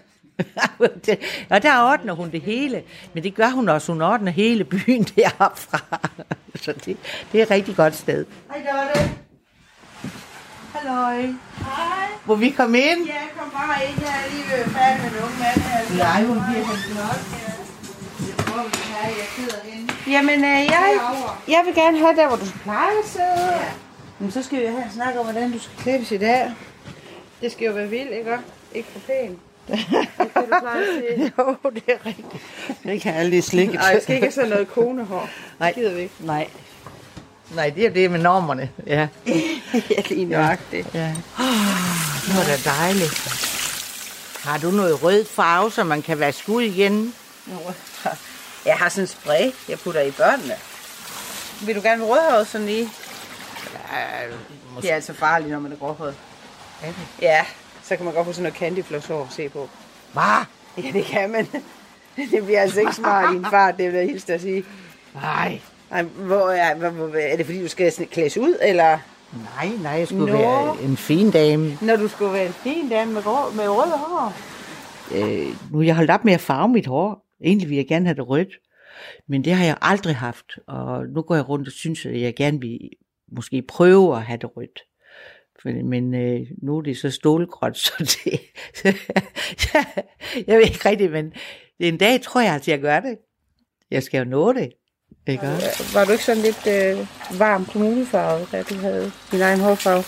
*laughs* Og der ordner hun det hele, men det gør hun også. Hun ordner hele byen *laughs* deroppe fra. Så det, det er et rigtig godt sted. Hej Dorte. Halløj. Hej. Må vi komme ind? Ja, kom bare ind. Jeg er lige ved færdig med en ung mand her. Nej, hun bliver så flot. Hvor? Jamen, øh, jeg, jeg vil gerne have der, hvor du plejer at sidde. Ja. Men så skal vi have en snak om, hvordan du skal klippes i dag. Det skal jo være vildt, ikke? Ikke for pænt. *laughs* Det det, du sige. Jo, det er rigtigt. Det kan jeg aldrig slikke. Nej, jeg skal ikke have sådan noget konehår. Nej. gider vi ikke. Nej. Nej, det er det med normerne. Ja. Ja, *laughs* lige nøjagtigt. ja. Det var da dejligt. Har du noget rød farve, så man kan vaske ud igen? *laughs* Jeg har sådan en spray, jeg putter i børnene. Vil du gerne have rødhåret sådan lige? Det er altså farligt, når man er gråhåret. Er det? Ja, så kan man godt få sådan noget candyfloss over at se på. Hvad? Ja, det kan man. *laughs* Det bliver altså ikke smart i en fart, det vil jeg hilse at sige. Nej. Ej, hvor er, hvor, hvor, er det fordi, du skal klædes ud, eller Nej, nej, jeg skulle Nå. være en fin dame. når du skulle være en fin dame med, grå, med røde hår? Øh, nu er jeg holdt op med at farve mit hår. Egentlig vil jeg gerne have det rødt. Men det har jeg aldrig haft. Og nu går jeg rundt og synes, at jeg gerne vil måske prøve at have det rødt. For- Men øh, nu er det så stålgråt, *laughs* så det... jeg ved ikke rigtigt, men en dag tror jeg, at jeg gør det. Jeg skal jo nå det. Ikke også? Var du ikke sådan lidt øh, varm kommunefarve, da du havde din egen hårfarve?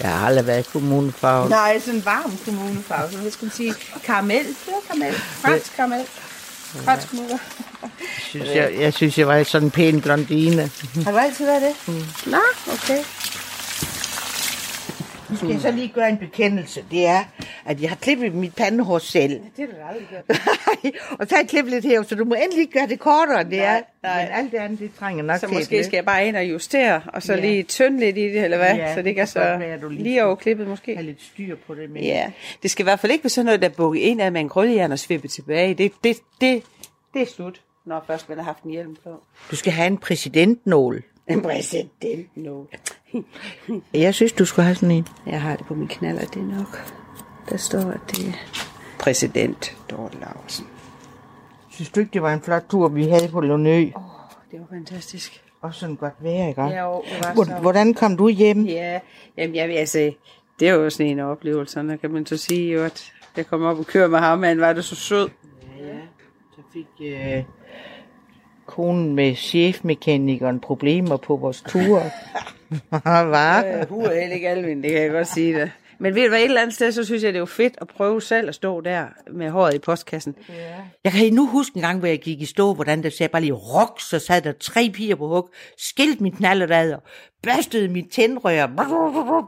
Jeg har aldrig været kommunefarve. Nej, sådan en varm kommunefarve. Så skal man sige? Karamel. Det var karamel. Fransk karamel. Fransk mutter. Synes jeg, jeg synes, jeg var sådan en pæn blondine. Har du altid været det? Mm. Nå, okay. Nu skal jeg så lige gøre en bekendelse. Det er, at jeg har klippet mit pandehår selv. Det har du aldrig gjort. Og så har jeg klippet lidt her, så du må endelig gøre det kortere, det Nej, er. nej. Men alt det andet, det trænger nok Så til måske det. skal jeg bare ind og justere, og så Ja. lige tynde lidt i det, eller hvad? Ja, så det kan så være, lige lige over klippet måske. have lidt styr på det. Men Ja, det skal i hvert fald ikke være sådan noget, der bukker ind af med en krøllejern og svipper tilbage. Det, det, det, det er slut, når først man har haft en hjelm på. Du skal have en præsidentnål. En præsident, no. *laughs* Jeg synes, du skulle have sådan en. Jeg har det på min knaller, det er nok. Der står, at det er præsident Dorte Larsen. Synes du ikke, det var en flot tur, vi havde på Lunø? Åh, det var fantastisk. Og sådan godt vejr, ikke? Ja, jo, det var så. Hvordan kom du hjem? Ja, jamen jeg vil altså, det er jo sådan en af oplevelserne, kan man så sige jo, at jeg kom op og kørte med ham, han var det så sød. Så fik øh, konen med chefmekanikeren problemer på vores ture. *laughs* Hvad? Øh, Hu er ikke alvin, det kan jeg godt sige det. Men ved du hvad, et eller andet sted, så synes jeg, det er jo fedt at prøve selv at stå der med håret i postkassen. Jeg kan nu huske en gang, hvor jeg gik i stå, hvordan der sagde bare lige rok, så sad der tre piger på hug, skilt mit knallerad og børstede mit tændrør,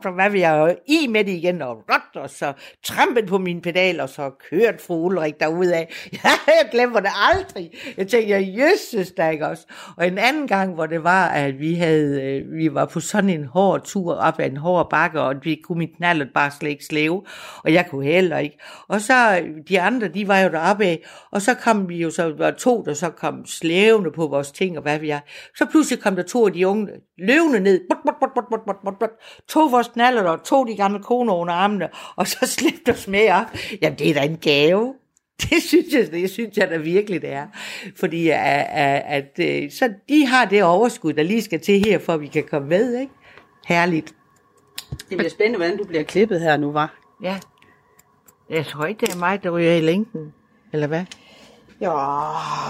så hvad vil jeg i med det igen, og, rot, og så trampet på min pedal, og så kørt fru Ulrik derudad. *laughs* Jeg glemmer det aldrig. Jeg tænkte, jeg jøsses da ikke også. Og en anden gang, hvor det var, at vi havde, øh, vi var på sådan en hård tur op ad en hård bakke, og vi kunne mit knallert bare slet ikke slæve, og jeg kunne heller ikke. Og så de andre, de var jo deroppe af, og så kom vi jo, så var to, der så kom slævende på vores ting, og hvad vi er. Så pludselig kom der to af de unge løvende ned, but, but, but, but, but, but, but, but, tog vores knaller og tog de gamle koner under armene, og så *laughs* slæbte os med op. Jamen, det er da en gave. *laughs* Det synes jeg, det synes jeg da virkelig, det er. Fordi at, at, at, øh, så de har det overskud, der lige skal til her, for at vi kan komme med, ikke? Herligt. Det bliver spændende, hvordan du bliver klippet her nu, var. Ja. Jeg tror ikke, det er mig, der ryger i længden. Eller hvad? Ja,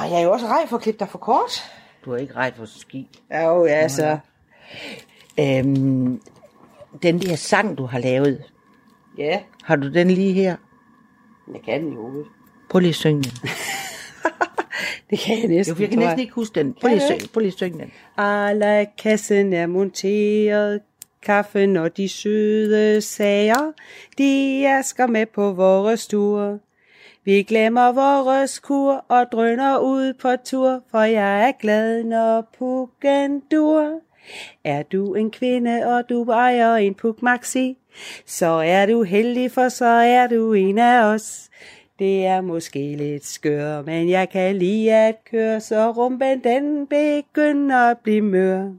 jeg er jo også rej for at klippe dig for kort. Du er ikke ret for ski. Ja, jo, ja, altså. Øhm, den der sang, du har lavet, Ja, har du den lige her? jeg kan den jo. Prøv lige at synge den. *laughs* Det kan jeg næsten, Jo, jeg kan tror næsten ikke huske den. Prøv lige, at synge, prøv lige at synge den. Alla kassen er monteret, kaffen og de søde sager, de asker med på vores tur. Vi glemmer vores kur og drøner ud på tur, for jeg er glad, når pukken dur. Er du en kvinde, og du ejer en puk maxi, så er du heldig, for så er du en af os. Det er måske lidt skør, men jeg kan lide at køre, så rumpen den begynder at blive mør.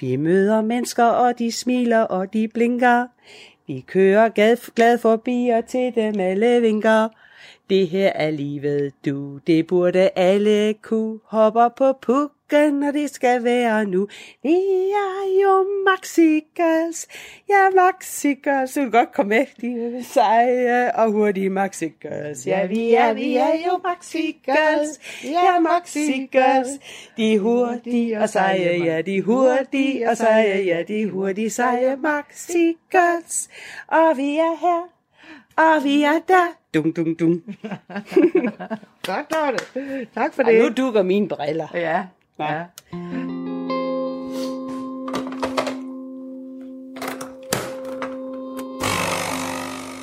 Vi møder mennesker, og de smiler, og de blinker. Vi kører glad, glad forbi, og til dem alle vinker. Det her er livet, du. Det burde alle kunne. Hopper på puk, pukken, og det skal være nu. Vi er jo Maxikers. Ja, Maxikers. Du kan godt komme med. De seje og hurtige Maxikers. Ja, vi er, vi er jo Maxikers. Ja, Maxikers. De hurtige og seje. Ja, de hurtige og seje. Ja, de hurtige seje Maxikers. Og vi er her. Og vi er der. Dum, dum, dum. *laughs* Godt, Lotte. Tak for det. nu dukker mine briller. Ja, ja.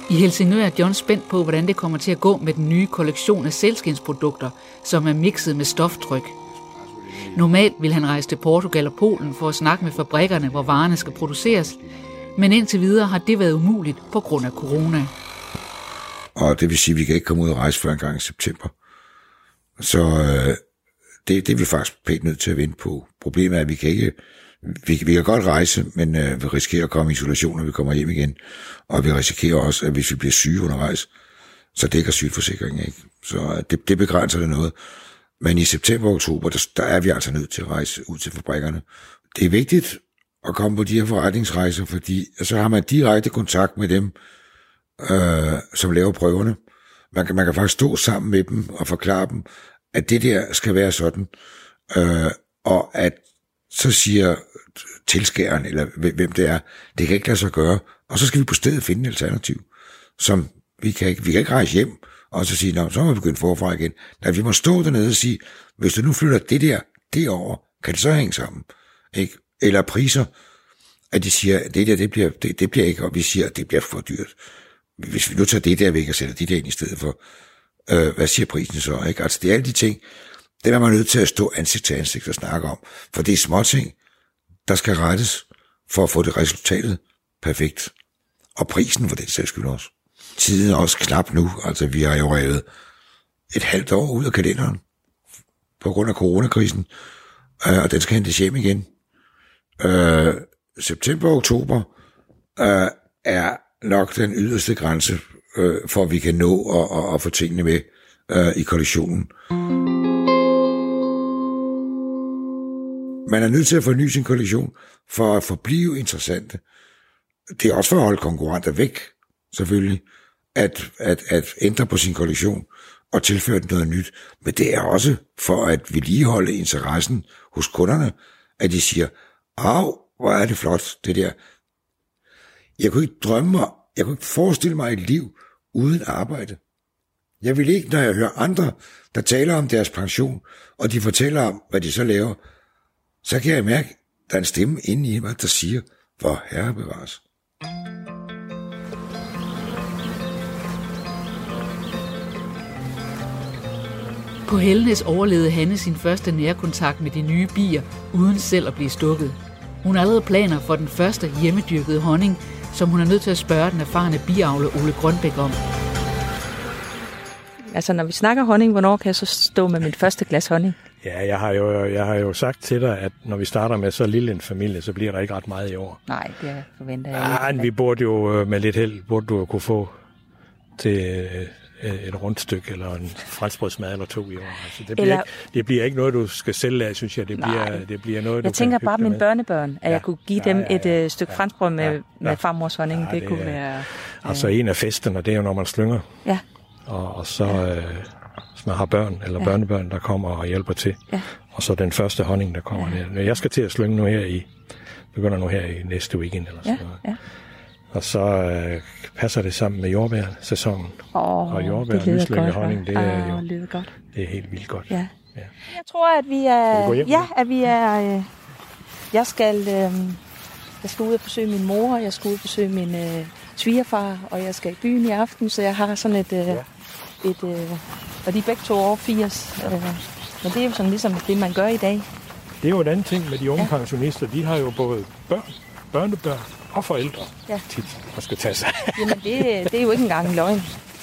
I Helsingør er John spændt på, hvordan det kommer til at gå med den nye kollektion af selskindsprodukter, som er mixet med stoftryk. Normalt vil han rejse til Portugal og Polen for at snakke med fabrikkerne, hvor varerne skal produceres, men indtil videre har det været umuligt på grund af corona. Og det vil sige, at vi kan ikke komme ud og rejse før en gang i september. Så øh, det, det er vi faktisk pænt nødt til at vente på. Problemet er, at vi kan ikke... Vi, vi kan godt rejse, men øh, vi risikerer at komme i isolation, når vi kommer hjem igen. Og vi risikerer også, at hvis vi bliver syge undervejs, så dækker sygeforsikringen ikke. Så øh, det, det begrænser det noget. Men i september og oktober, der, der er vi altså nødt til at rejse ud til fabrikkerne. Det er vigtigt at komme på de her forretningsrejser, fordi øh, så har man direkte kontakt med dem, øh, som laver prøverne. Man kan, man kan faktisk stå sammen med dem og forklare dem, at det der skal være sådan, øh, og at så siger tilskæren, eller hvem det er, det kan ikke lade sig gøre, og så skal vi på stedet finde et alternativ, som vi kan ikke, vi kan ikke rejse hjem, og så sige, Nå, så må vi begynde forfra igen. Nej, vi må stå dernede og sige, hvis du nu flytter det der, det over, kan det så hænge sammen? Ikke? Eller priser, at de siger, det der, det bliver, det, det bliver ikke, og vi siger, at det bliver for dyrt hvis vi nu tager det der væk og sætter det der ind i stedet for, øh, hvad siger prisen så? Ikke? Altså det er alle de ting, det er man nødt til at stå ansigt til ansigt og snakke om. For det er små ting, der skal rettes for at få det resultatet perfekt. Og prisen for den sags skyld også. Tiden er også knap nu. Altså vi har jo revet et halvt år ud af kalenderen på grund af coronakrisen. Øh, og den skal hentes hjem igen. Øh, september og oktober øh, er nok den yderste grænse, øh, for at vi kan nå at, at, at få tingene med øh, i kollektionen. Man er nødt til at forny sin kollektion for at forblive interessante. Det er også for at holde konkurrenter væk, selvfølgelig, at, at, at ændre på sin kollektion og tilføre den noget nyt. Men det er også for at vedligeholde interessen hos kunderne, at de siger, af, hvor er det flot, det der. Jeg kunne ikke drømme mig jeg kunne ikke forestille mig et liv uden arbejde. Jeg vil ikke, når jeg hører andre, der taler om deres pension, og de fortæller om, hvad de så laver, så kan jeg mærke, at der er en stemme inde i mig, der siger, hvor herre bevares. På Helnes overlevede Hanne sin første nærkontakt med de nye bier, uden selv at blive stukket. Hun har allerede planer for den første hjemmedyrkede honning, som hun er nødt til at spørge den erfarne biavle Ole Grønbæk om. Altså, når vi snakker honning, hvornår kan jeg så stå med mit første glas honning? Ja, jeg har, jo, jeg har jo sagt til dig, at når vi starter med så lille en familie, så bliver der ikke ret meget i år. Nej, det forventer jeg ja, ikke. vi burde jo øh, med lidt held, burde du jo kunne få til øh, et rundstykke eller en franskbrødsmad eller to i år. Altså, det, bliver Eller- ikke, det bliver ikke noget, du skal sælge af, synes jeg. Det bliver, det bliver noget, du Jeg tænker bare dig mine børnebørn, at Ja. jeg kunne give Ja, dem ja, et ja. øh, stykke Ja. franskbrød med, Ja. med Ja. farmors honning. Ja, det, det kunne være... Altså en af festerne, det er jo, når man slynger, Ja, og, og så øh, hvis man har børn eller Ja. børnebørn, der kommer og hjælper til. Ja. Og så den første honning, der kommer ja. der. Jeg skal til at slynge nu her i, begynder nu her i næste weekend eller sådan ja, noget. ja. Og så øh, passer det sammen med jordbærsæsonen. Åh, Og jordbær det og godt, honning, det er Åh, jo- det lyder godt. Det er helt vildt godt. Ja. Ja. Jeg tror, at vi er... Vi? Ja, at vi er... Øh, jeg skal... Øh, Jeg skal ud og besøge min mor, jeg skal ud og besøge min øh, svigerfar, og jeg skal i byen i aften, så jeg har sådan et... Øh, ja. et øh, og de er begge to over 80. Øh, men det er jo sådan ligesom det, man gør i dag. Det er jo en anden ting med de unge ja. pensionister. De har jo både børn, børnebørn og forældre ja. tit, og skal tage sig. *laughs* Jamen, det, det er jo ikke engang løgn.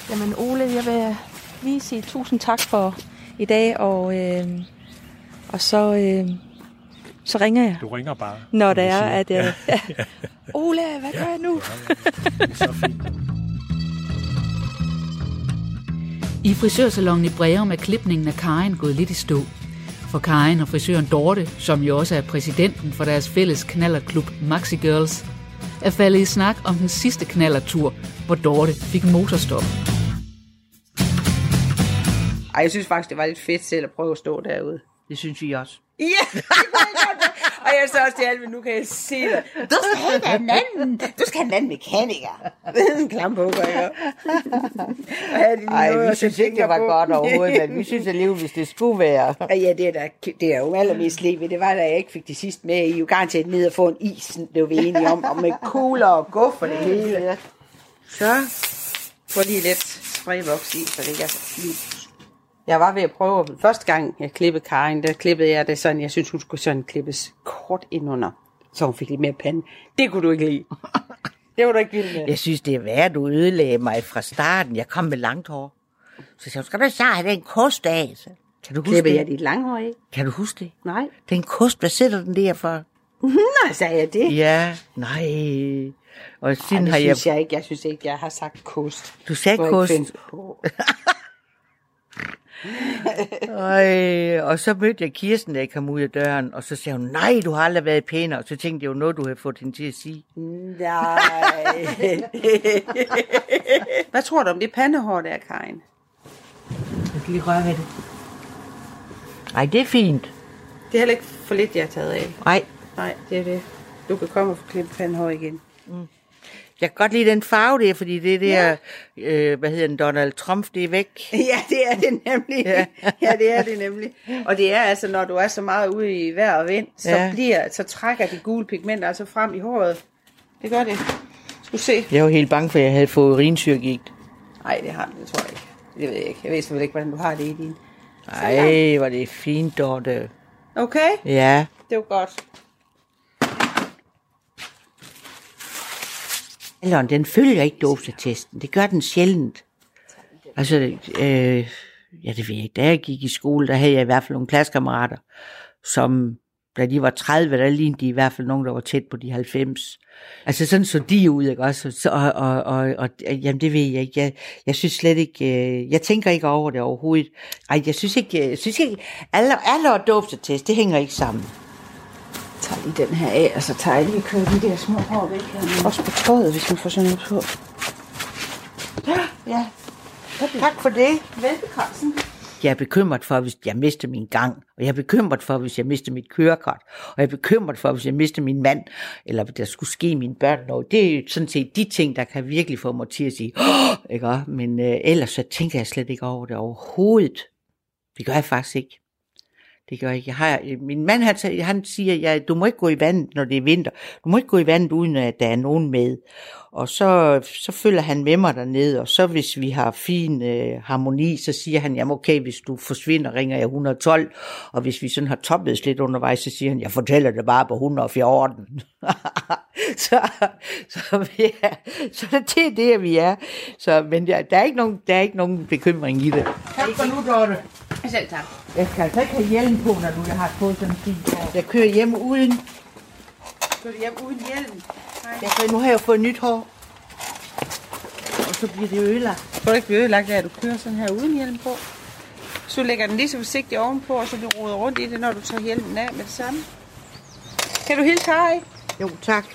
Jamen, Ole, jeg vil lige sige tusind tak for i dag, og, øh, og så, øh, så ringer jeg. Du ringer bare. Når det er, at... Øh, ja. Ole, hvad gør jeg nu? Ja, ja. Det er så fint. I frisørsalongen i Breum er klipningen af Karin gået lidt i stå. For Karin og frisøren Dorte, som jo også er præsidenten for deres fælles knallerklub Maxi Girls, er faldet i snak om den sidste knallertur, hvor Dorte fik motorstop. Ej, jeg synes faktisk, det var lidt fedt selv at prøve at stå derude. Det synes vi også. Ja, *laughs* det og jeg så også til Alvin, nu kan jeg se det. Du skal have en anden. Du skal have en anden mekaniker. en klam på, ikke? Ej, vi synes ikke, det var godt overhovedet, men vi synes alligevel, hvis det skulle være. Ja, det er, da, det er jo allermest livet. Det var da jeg ikke fik det sidste med. I jo garanteret ned og få en is, det var vi enige om, og med kugler og guf og det hele. Så får lige lidt sprayvoks i, så det ikke er så jeg var ved at prøve, første gang jeg klippede Karin, der klippede jeg det sådan, jeg synes, hun skulle sådan klippes kort indunder, så hun fik lidt mere pande. Det kunne du ikke lide. *laughs* Det var du ikke vild med. Jeg synes, det er værd, at du ødelagde mig fra starten. Jeg kom med langt hår. Så jeg skal du så have den kost af? Så. Kan du huske Klipper det? jeg dit langhår i? Kan du huske det? Nej. Den kost, hvad sætter den der for? *laughs* Nej, sagde jeg det? Ja, nej. Og siden Ej, det har synes jeg... jeg ikke. Jeg synes ikke, jeg har sagt kost. Du sagde kost? Ej, *laughs* og så mødte jeg Kirsten, da jeg kom ud af døren, og så sagde hun, nej, du har aldrig været pænere. Og så tænkte jeg jo noget, du havde fået hende til at sige. Nej. *laughs* Hvad tror du om det pandehår der, Karin? Jeg kan lige røre ved det. Nej, det er fint. Det er heller ikke for lidt, jeg har taget af. Nej. Nej, det er det. Du kan komme og få klippet pandehår igen. Mm. Jeg kan godt lide den farve der, fordi det der, ja. øh, hvad hedder den, Donald Trump, det er væk. *laughs* Ja, det er det nemlig. Ja. *laughs* ja, det er det nemlig. Og det er altså, når du er så meget ude i vejr og vind, så, ja. bliver, så trækker de gule pigmenter altså frem i håret. Det gør det. Skal se. Jeg var helt bange for, at jeg havde fået urinsyrgigt. Nej, det har det tror jeg ikke. Det ved jeg ikke. Jeg ved simpelthen ikke, hvordan du har det i din. Nej, var det fint, Dorte. Okay? Ja. Det var godt. Alderen, den følger ikke dosetesten. Det gør den sjældent. Altså, øh, ja, det ved jeg ikke. Da jeg gik i skole, der havde jeg i hvert fald nogle klassekammerater, som, da de var 30, der lignede de i hvert fald nogen, der var tæt på de 90. Altså sådan så de ud, ikke også? Så, og, og, og, og, jamen det ved jeg ikke. Jeg, jeg synes slet ikke, øh, jeg tænker ikke over det overhovedet. Ej, jeg synes ikke, jeg synes ikke, alle, alle og dåbsetest, det hænger ikke sammen tager lige den her af, og så tager jeg lige kører de der små hår væk her. Også på tøjet, hvis man får sådan noget på. Ja, ja. Tak for det. Velbekomme. Jeg er bekymret for, hvis jeg mister min gang, og jeg er bekymret for, hvis jeg mister mit kørekort, og jeg er bekymret for, hvis jeg mister min mand, eller der skulle ske mine børn noget. Det er sådan set de ting, der kan virkelig få mig til at sige, oh! ikke? men øh, ellers så tænker jeg slet ikke over det overhovedet. Det gør jeg faktisk ikke. Det gør jeg ikke. Jeg har, øh, min mand han, han siger, ja, du må ikke gå i vandet, når det er vinter. Du må ikke gå i vandet, uden at der er nogen med. Og så, så følger han med mig dernede, og så hvis vi har fin øh, harmoni, så siger han, jamen okay, hvis du forsvinder, ringer jeg 112. Og hvis vi sådan har toppet lidt undervejs, så siger han, jeg fortæller det bare på 114. *laughs* så, så, ja, så det er det, vi er. Så, men der, der, er ikke nogen, der er ikke nogen bekymring i det. Tak for nu, Dorte. Selv tak. Jeg skal altså ikke have hjelm på, når du har fået sådan en fin Jeg kører hjem uden. Kører du hjem uden hjelm? Jeg kører, nu har jeg fået nyt hår. Og så bliver det ødelagt. Får du ikke blive ødelagt af, at du kører sådan her uden hjelm på? Så lægger den lige så forsigtigt ovenpå, og så du roder rundt i det, når du tager hjelmen af med det samme. Kan du hilse Harry? Jo, tak.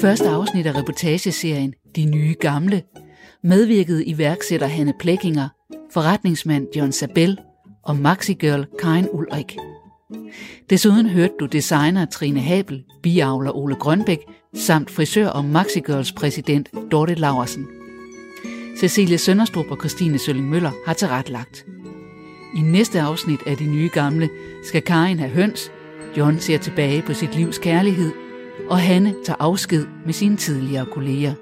Første afsnit af reportageserien De Nye Gamle medvirkede iværksætter Hanne Plekinger, forretningsmand John Sabel og maxigirl Karin Ulrik. Desuden hørte du designer Trine Habel, biavler Ole Grønbæk samt frisør og maxigirls præsident Dorte Laversen. Cecilie Sønderstrup og Christine Sølling Møller har tilrettelagt. I næste afsnit af De Nye Gamle skal Karin have høns, John ser tilbage på sit livs kærlighed, og Hanne tager afsked med sine tidligere kolleger.